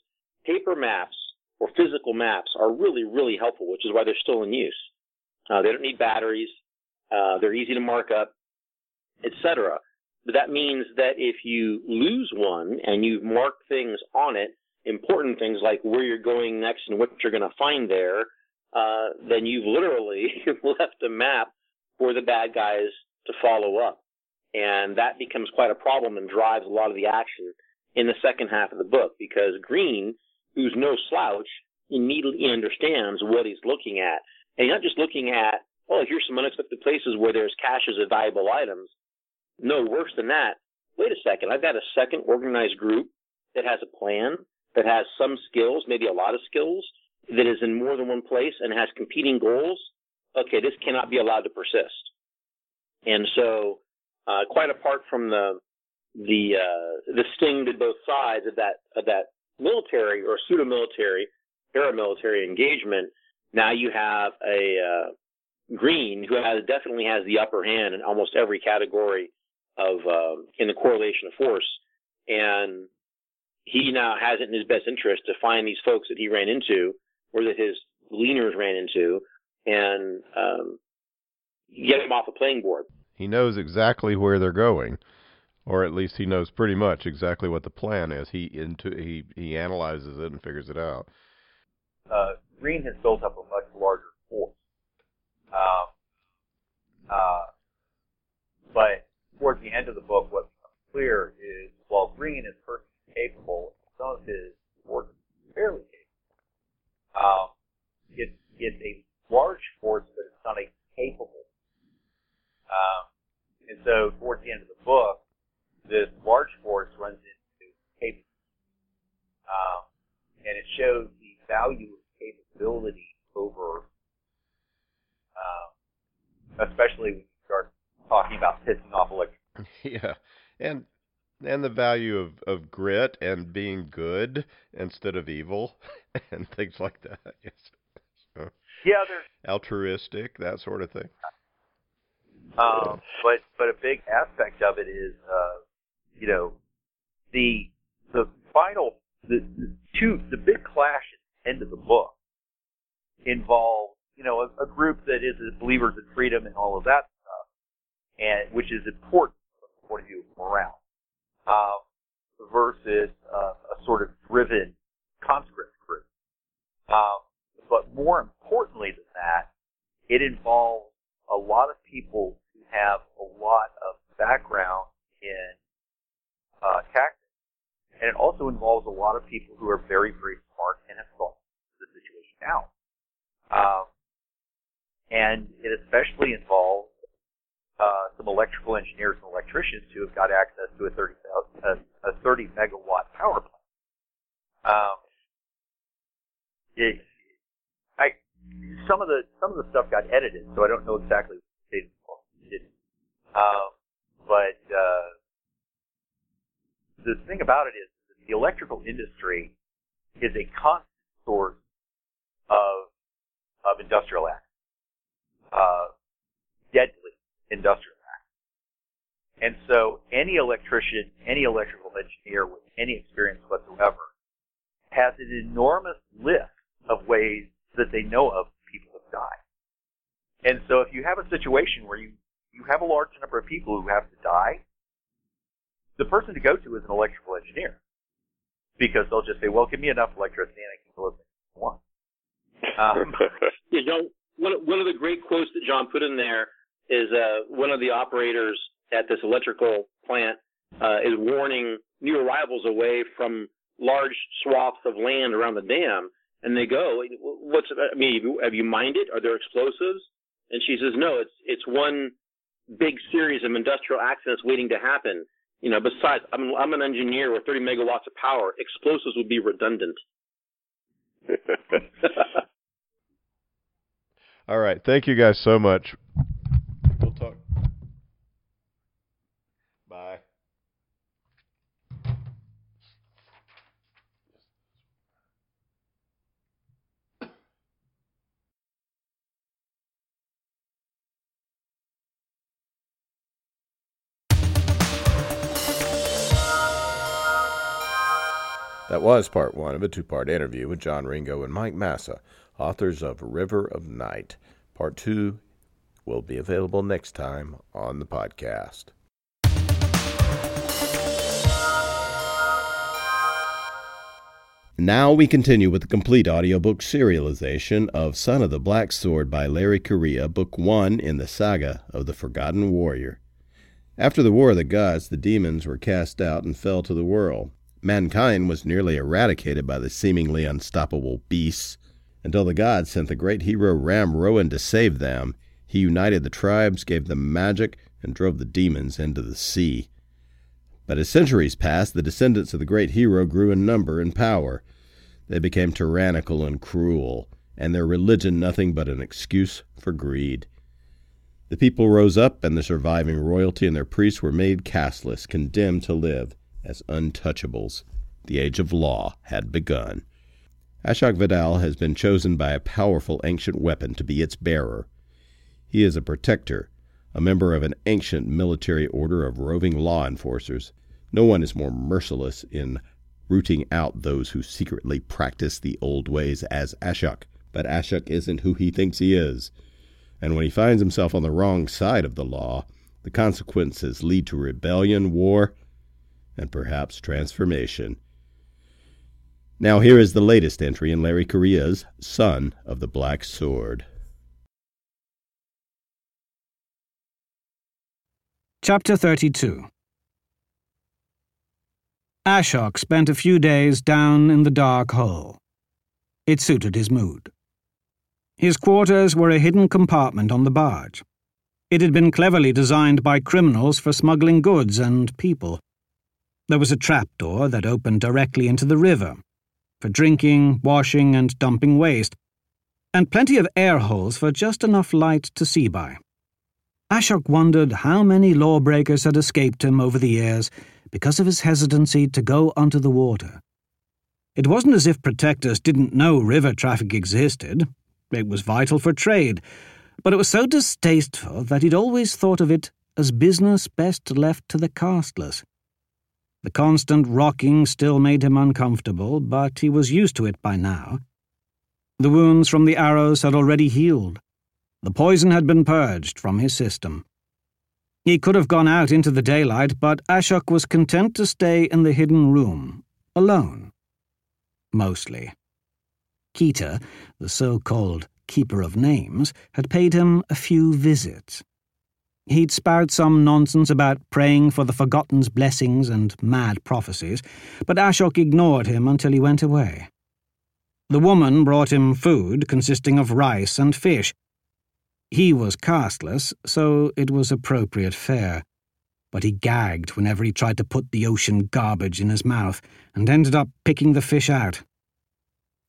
paper maps or physical maps are really, really helpful, which is why they're still in use. Uh, they don't need batteries. Uh, they're easy to mark up, etc. But that means that if you lose one and you've marked things on it, important things like where you're going next and what you're going to find there, uh, then you've literally <laughs> left a map for the bad guys to follow up. And that becomes quite a problem and drives a lot of the action in the second half of the book because Green, who's no slouch, immediately understands what he's looking at. And he's not just looking at, oh, here's some unexpected places where there's caches of valuable items. No, worse than that, wait a second, I've got a second organized group that has a plan, that has some skills, maybe a lot of skills, that is in more than one place and has competing goals. Okay, this cannot be allowed to persist. And so, uh, quite apart from the the uh, the sting to both sides of that of that military or pseudo military paramilitary engagement, now you have a uh, Green who has definitely has the upper hand in almost every category of uh, in the correlation of force, and he now has it in his best interest to find these folks that he ran into or that his Gleaners ran into, and um, get them off the playing board. He knows exactly where they're going, or at least he knows pretty much exactly what the plan is. He into he he analyzes it and figures it out. Uh, Green has built up a much larger force, um, uh, but towards the end of the book, what becomes clear is while Green is perfectly capable, some of his work is fairly capable. Um, it's it's a large force, but it's not a capable. Um, and so towards the end of the book, this large force runs into capability. Um, and it shows the value of capability over, um, especially when you start talking about pissing off electric. <laughs> Yeah, and and the value of, of grit and being good instead of evil <laughs> and things like that. <laughs> Yes. So, yeah, there's altruistic, that sort of thing. Um, but but a big aspect of it is, uh, you know, the the final the, the two the big clash at the end of the book involves you know a, a group that is believers in freedom and all of that stuff, and which is important from the point of view of morale, uh, versus uh, a sort of driven conscript group. Um, but more importantly than that, it involves a lot of people who have a lot of background in uh, tactics, and it also involves a lot of people who are very, very smart and have thought the situation out. And it especially involves uh, some electrical engineers and electricians who have got access to a 30, a, a 30 megawatt power plant. Um, it, I, some of the some of the stuff got edited, so I don't know exactly what they did. Um, but uh, the thing about it is the electrical industry is a constant source of of industrial acts, uh, deadly industrial acts. And so any electrician, any electrical engineer with any experience whatsoever has an enormous list of ways that they know of people have died. And so if you have a situation where you, you have a large number of people who have to die, the person to go to is an electrical engineer. Because they'll just say, well, give me enough electricity and I can build it one. <laughs> Um, <laughs> you know, one, one of the great quotes that John put in there is uh, one of the operators at this electrical plant uh, is warning new arrivals away from large swaths of land around the dam and they go, what's, I mean, have you mined it? Are there explosives? And she says, no, it's, it's one big series of industrial accidents waiting to happen. You know, besides, I'm, I'm an engineer with 30 megawatts of power. Explosives would be redundant. <laughs> All right. Thank you guys so much. We'll talk. Bye. That was part one of a two part interview with John Ringo and Mike Massa, authors of River of Night. Part two will be available next time on the podcast. Now we continue with the complete audiobook serialization of Son of the Black Sword by Larry Correia, Book One in the saga of the Forgotten Warrior. After the War of the Gods, the demons were cast out and fell to the world. Mankind was nearly eradicated by the seemingly unstoppable beasts until the gods sent the great hero Ramrowan to save them. He united the tribes, gave them magic, and drove the demons into the sea. But as centuries passed, the descendants of the great hero grew in number and power. They became tyrannical and cruel, and their religion nothing but an excuse for greed. The people rose up, and the surviving royalty and their priests were made casteless, condemned to live as untouchables. The age of law had begun. Ashok Vadal has been chosen by a powerful ancient weapon to be its bearer. He is a protector, a member of an ancient military order of roving law enforcers. No one is more merciless in rooting out those who secretly practice the old ways as Ashok. But Ashok isn't who he thinks he is. And when he finds himself on the wrong side of the law, the consequences lead to rebellion, war, and perhaps transformation. Now, here is the latest entry in Larry Correia's Son of the Black Sword. Chapter 32 Ashok spent a few days down in the dark hole. It suited his mood. His quarters were a hidden compartment on the barge. It had been cleverly designed by criminals for smuggling goods and people. There was a trapdoor that opened directly into the river, for drinking, washing, and dumping waste, and plenty of air holes for just enough light to see by. Ashok wondered how many lawbreakers had escaped him over the years because of his hesitancy to go onto the water. It wasn't as if protectors didn't know river traffic existed. It was vital for trade, but it was so distasteful that he'd always thought of it as business best left to the casteless. The constant rocking still made him uncomfortable, but he was used to it by now. The wounds from the arrows had already healed. The poison had been purged from his system. He could have gone out into the daylight, but Ashok was content to stay in the hidden room, alone. Mostly. Keta, the so called keeper of names, had paid him a few visits. He'd spout some nonsense about praying for the Forgotten's blessings and mad prophecies, but Ashok ignored him until he went away. The woman brought him food consisting of rice and fish. He was casteless, so it was appropriate fare, but he gagged whenever he tried to put the ocean garbage in his mouth and ended up picking the fish out.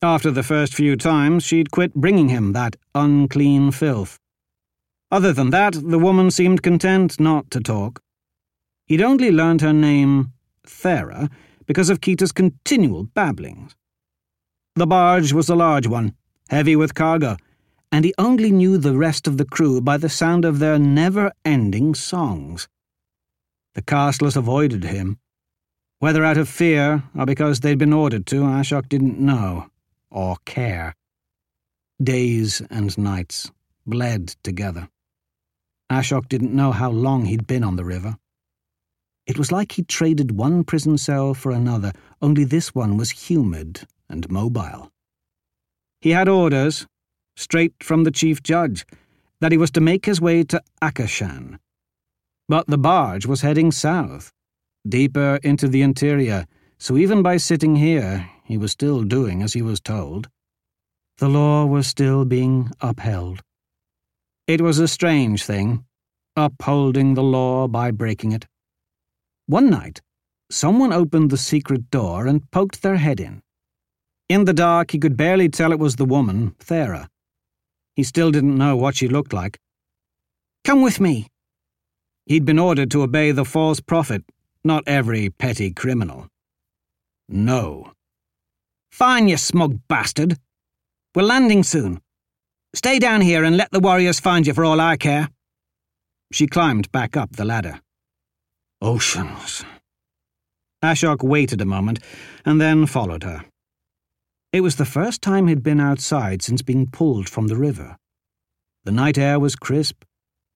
After the first few times, she'd quit bringing him that unclean filth. Other than that, the woman seemed content not to talk. He'd only learned her name, Thera, because of Keta's continual babblings. The barge was a large one, heavy with cargo, and he only knew the rest of the crew by the sound of their never ending songs. The casteless avoided him. Whether out of fear or because they'd been ordered to, Ashok didn't know, or care. Days and nights bled together. Ashok didn't know how long he'd been on the river. It was like he'd traded one prison cell for another, only this one was humid and mobile. He had orders, straight from the chief judge, that he was to make his way to Akashan. But the barge was heading south, deeper into the interior, so even by sitting here, he was still doing as he was told. The law was still being upheld. It was a strange thing, upholding the law by breaking it. One night, someone opened the secret door and poked their head in. In the dark, he could barely tell it was the woman, Thera. He still didn't know what she looked like. Come with me. He'd been ordered to obey the false prophet, not every petty criminal. No. Fine, you smug bastard. We're landing soon. Stay down here and let the warriors find you for all I care. She climbed back up the ladder. Oceans. Ashok waited a moment and then followed her. It was the first time he'd been outside since being pulled from the river. The night air was crisp,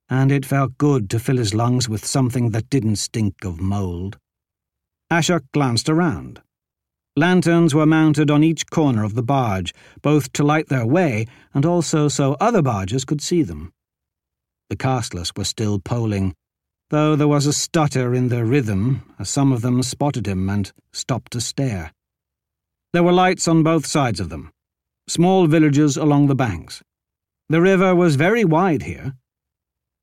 and it felt good to fill his lungs with something that didn't stink of mold. Ashok glanced around. Lanterns were mounted on each corner of the barge, both to light their way and also so other barges could see them. The casteless were still poling, though there was a stutter in their rhythm as some of them spotted him and stopped to stare. There were lights on both sides of them, small villages along the banks. The river was very wide here,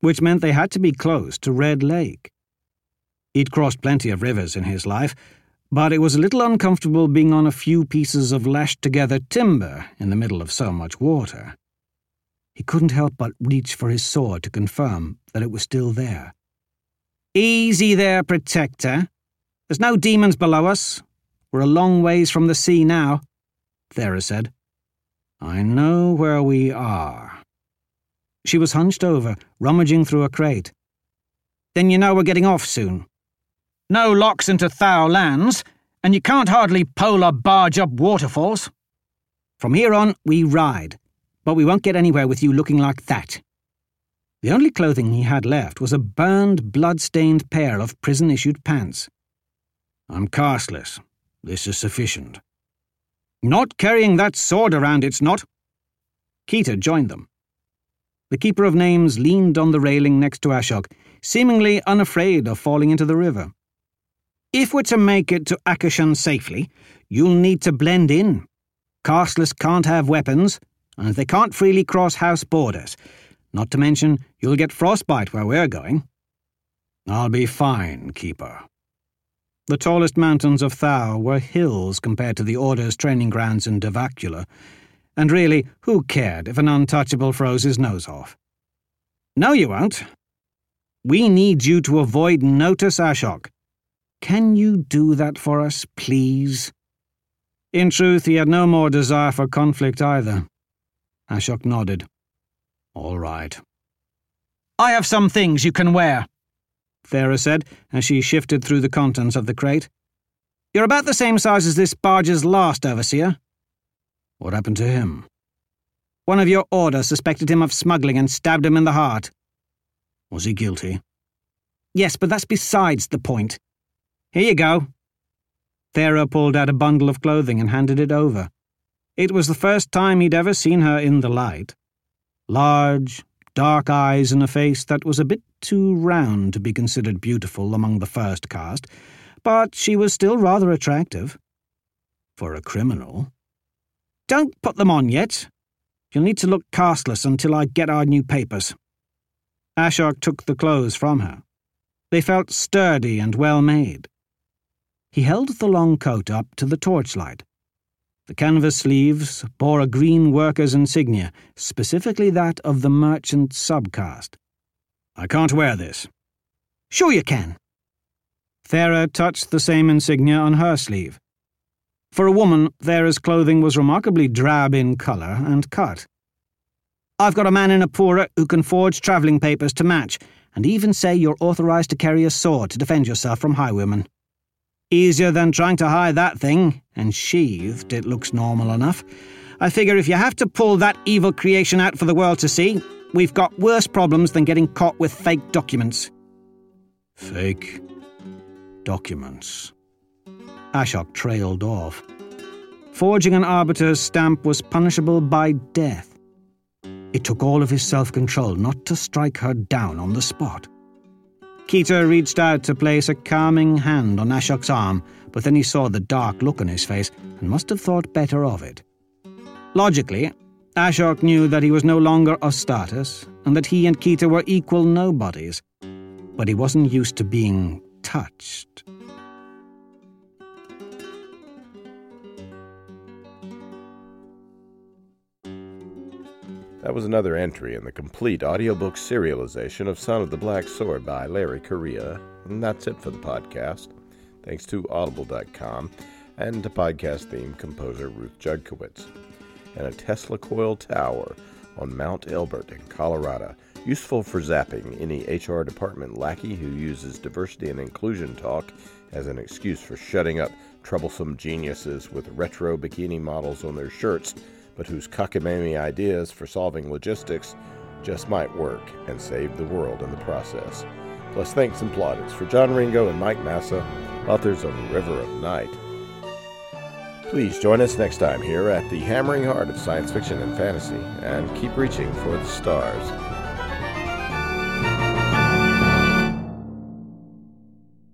which meant they had to be close to Red Lake. He'd crossed plenty of rivers in his life, but it was a little uncomfortable being on a few pieces of lashed together timber in the middle of so much water. He couldn't help but reach for his sword to confirm that it was still there. Easy there, Protector. There's no demons below us. We're a long ways from the sea now, Thera said. I know where we are. She was hunched over, rummaging through a crate. Then you know we're getting off soon. No locks into Thau lands, and you can't hardly polar barge up waterfalls. From here on, we ride, but we won't get anywhere with you looking like that. The only clothing he had left was a burned, blood-stained pair of prison-issued pants. I'm casteless. This is sufficient. Not carrying that sword around, it's not. Keta joined them. The Keeper of Names leaned on the railing next to Ashok, seemingly unafraid of falling into the river. If we're to make it to Akashan safely, you'll need to blend in. Casteless can't have weapons, and they can't freely cross house borders. Not to mention, you'll get frostbite where we're going. I'll be fine, Keeper. The tallest mountains of Thau were hills compared to the Order's training grounds in Devacula, and really, who cared if an untouchable froze his nose off? No, you won't. We need you to avoid Notus Ashok. Can you do that for us, please? In truth, he had no more desire for conflict either. Ashok nodded. All right. I have some things you can wear, Thera said as she shifted through the contents of the crate. You're about the same size as this barge's last overseer. What happened to him? One of your order suspected him of smuggling and stabbed him in the heart. Was he guilty? Yes, but that's besides the point. Here you go. Thera pulled out a bundle of clothing and handed it over. It was the first time he'd ever seen her in the light. Large, dark eyes and a face that was a bit too round to be considered beautiful among the first caste, but she was still rather attractive. For a criminal. Don't put them on yet. You'll need to look casteless until I get our new papers. Ashok took the clothes from her. They felt sturdy and well made. He held the long coat up to the torchlight. The canvas sleeves bore a green worker's insignia, specifically that of the merchant subcaste. I can't wear this. Sure you can. Thera touched the same insignia on her sleeve. For a woman, Thera's clothing was remarkably drab in colour and cut. I've got a man in Apura who can forge travelling papers to match, and even say you're authorised to carry a sword to defend yourself from highwaymen. Easier than trying to hide that thing, and sheathed it looks normal enough. I figure if you have to pull that evil creation out for the world to see, we've got worse problems than getting caught with fake documents. Fake documents. Ashok trailed off. Forging an arbiter's stamp was punishable by death. It took all of his self control not to strike her down on the spot. Keta reached out to place a calming hand on Ashok's arm, but then he saw the dark look on his face and must have thought better of it. Logically, Ashok knew that he was no longer of status and that he and Keta were equal nobodies, but he wasn't used to being touched. That was another entry in the complete audiobook serialization of Son of the Black Sword by Larry Correia. And that's it for the podcast. Thanks to Audible.com and to podcast theme composer Ruth Judkowitz. And a Tesla coil tower on Mount Elbert in Colorado, useful for zapping any HR department lackey who uses diversity and inclusion talk as an excuse for shutting up troublesome geniuses with retro bikini models on their shirts but whose cockamamie ideas for solving logistics just might work and save the world in the process. Plus, thanks and plaudits for John Ringo and Mike Massa, authors of River of Night. Please join us next time here at the hammering heart of science fiction and fantasy, and keep reaching for the stars.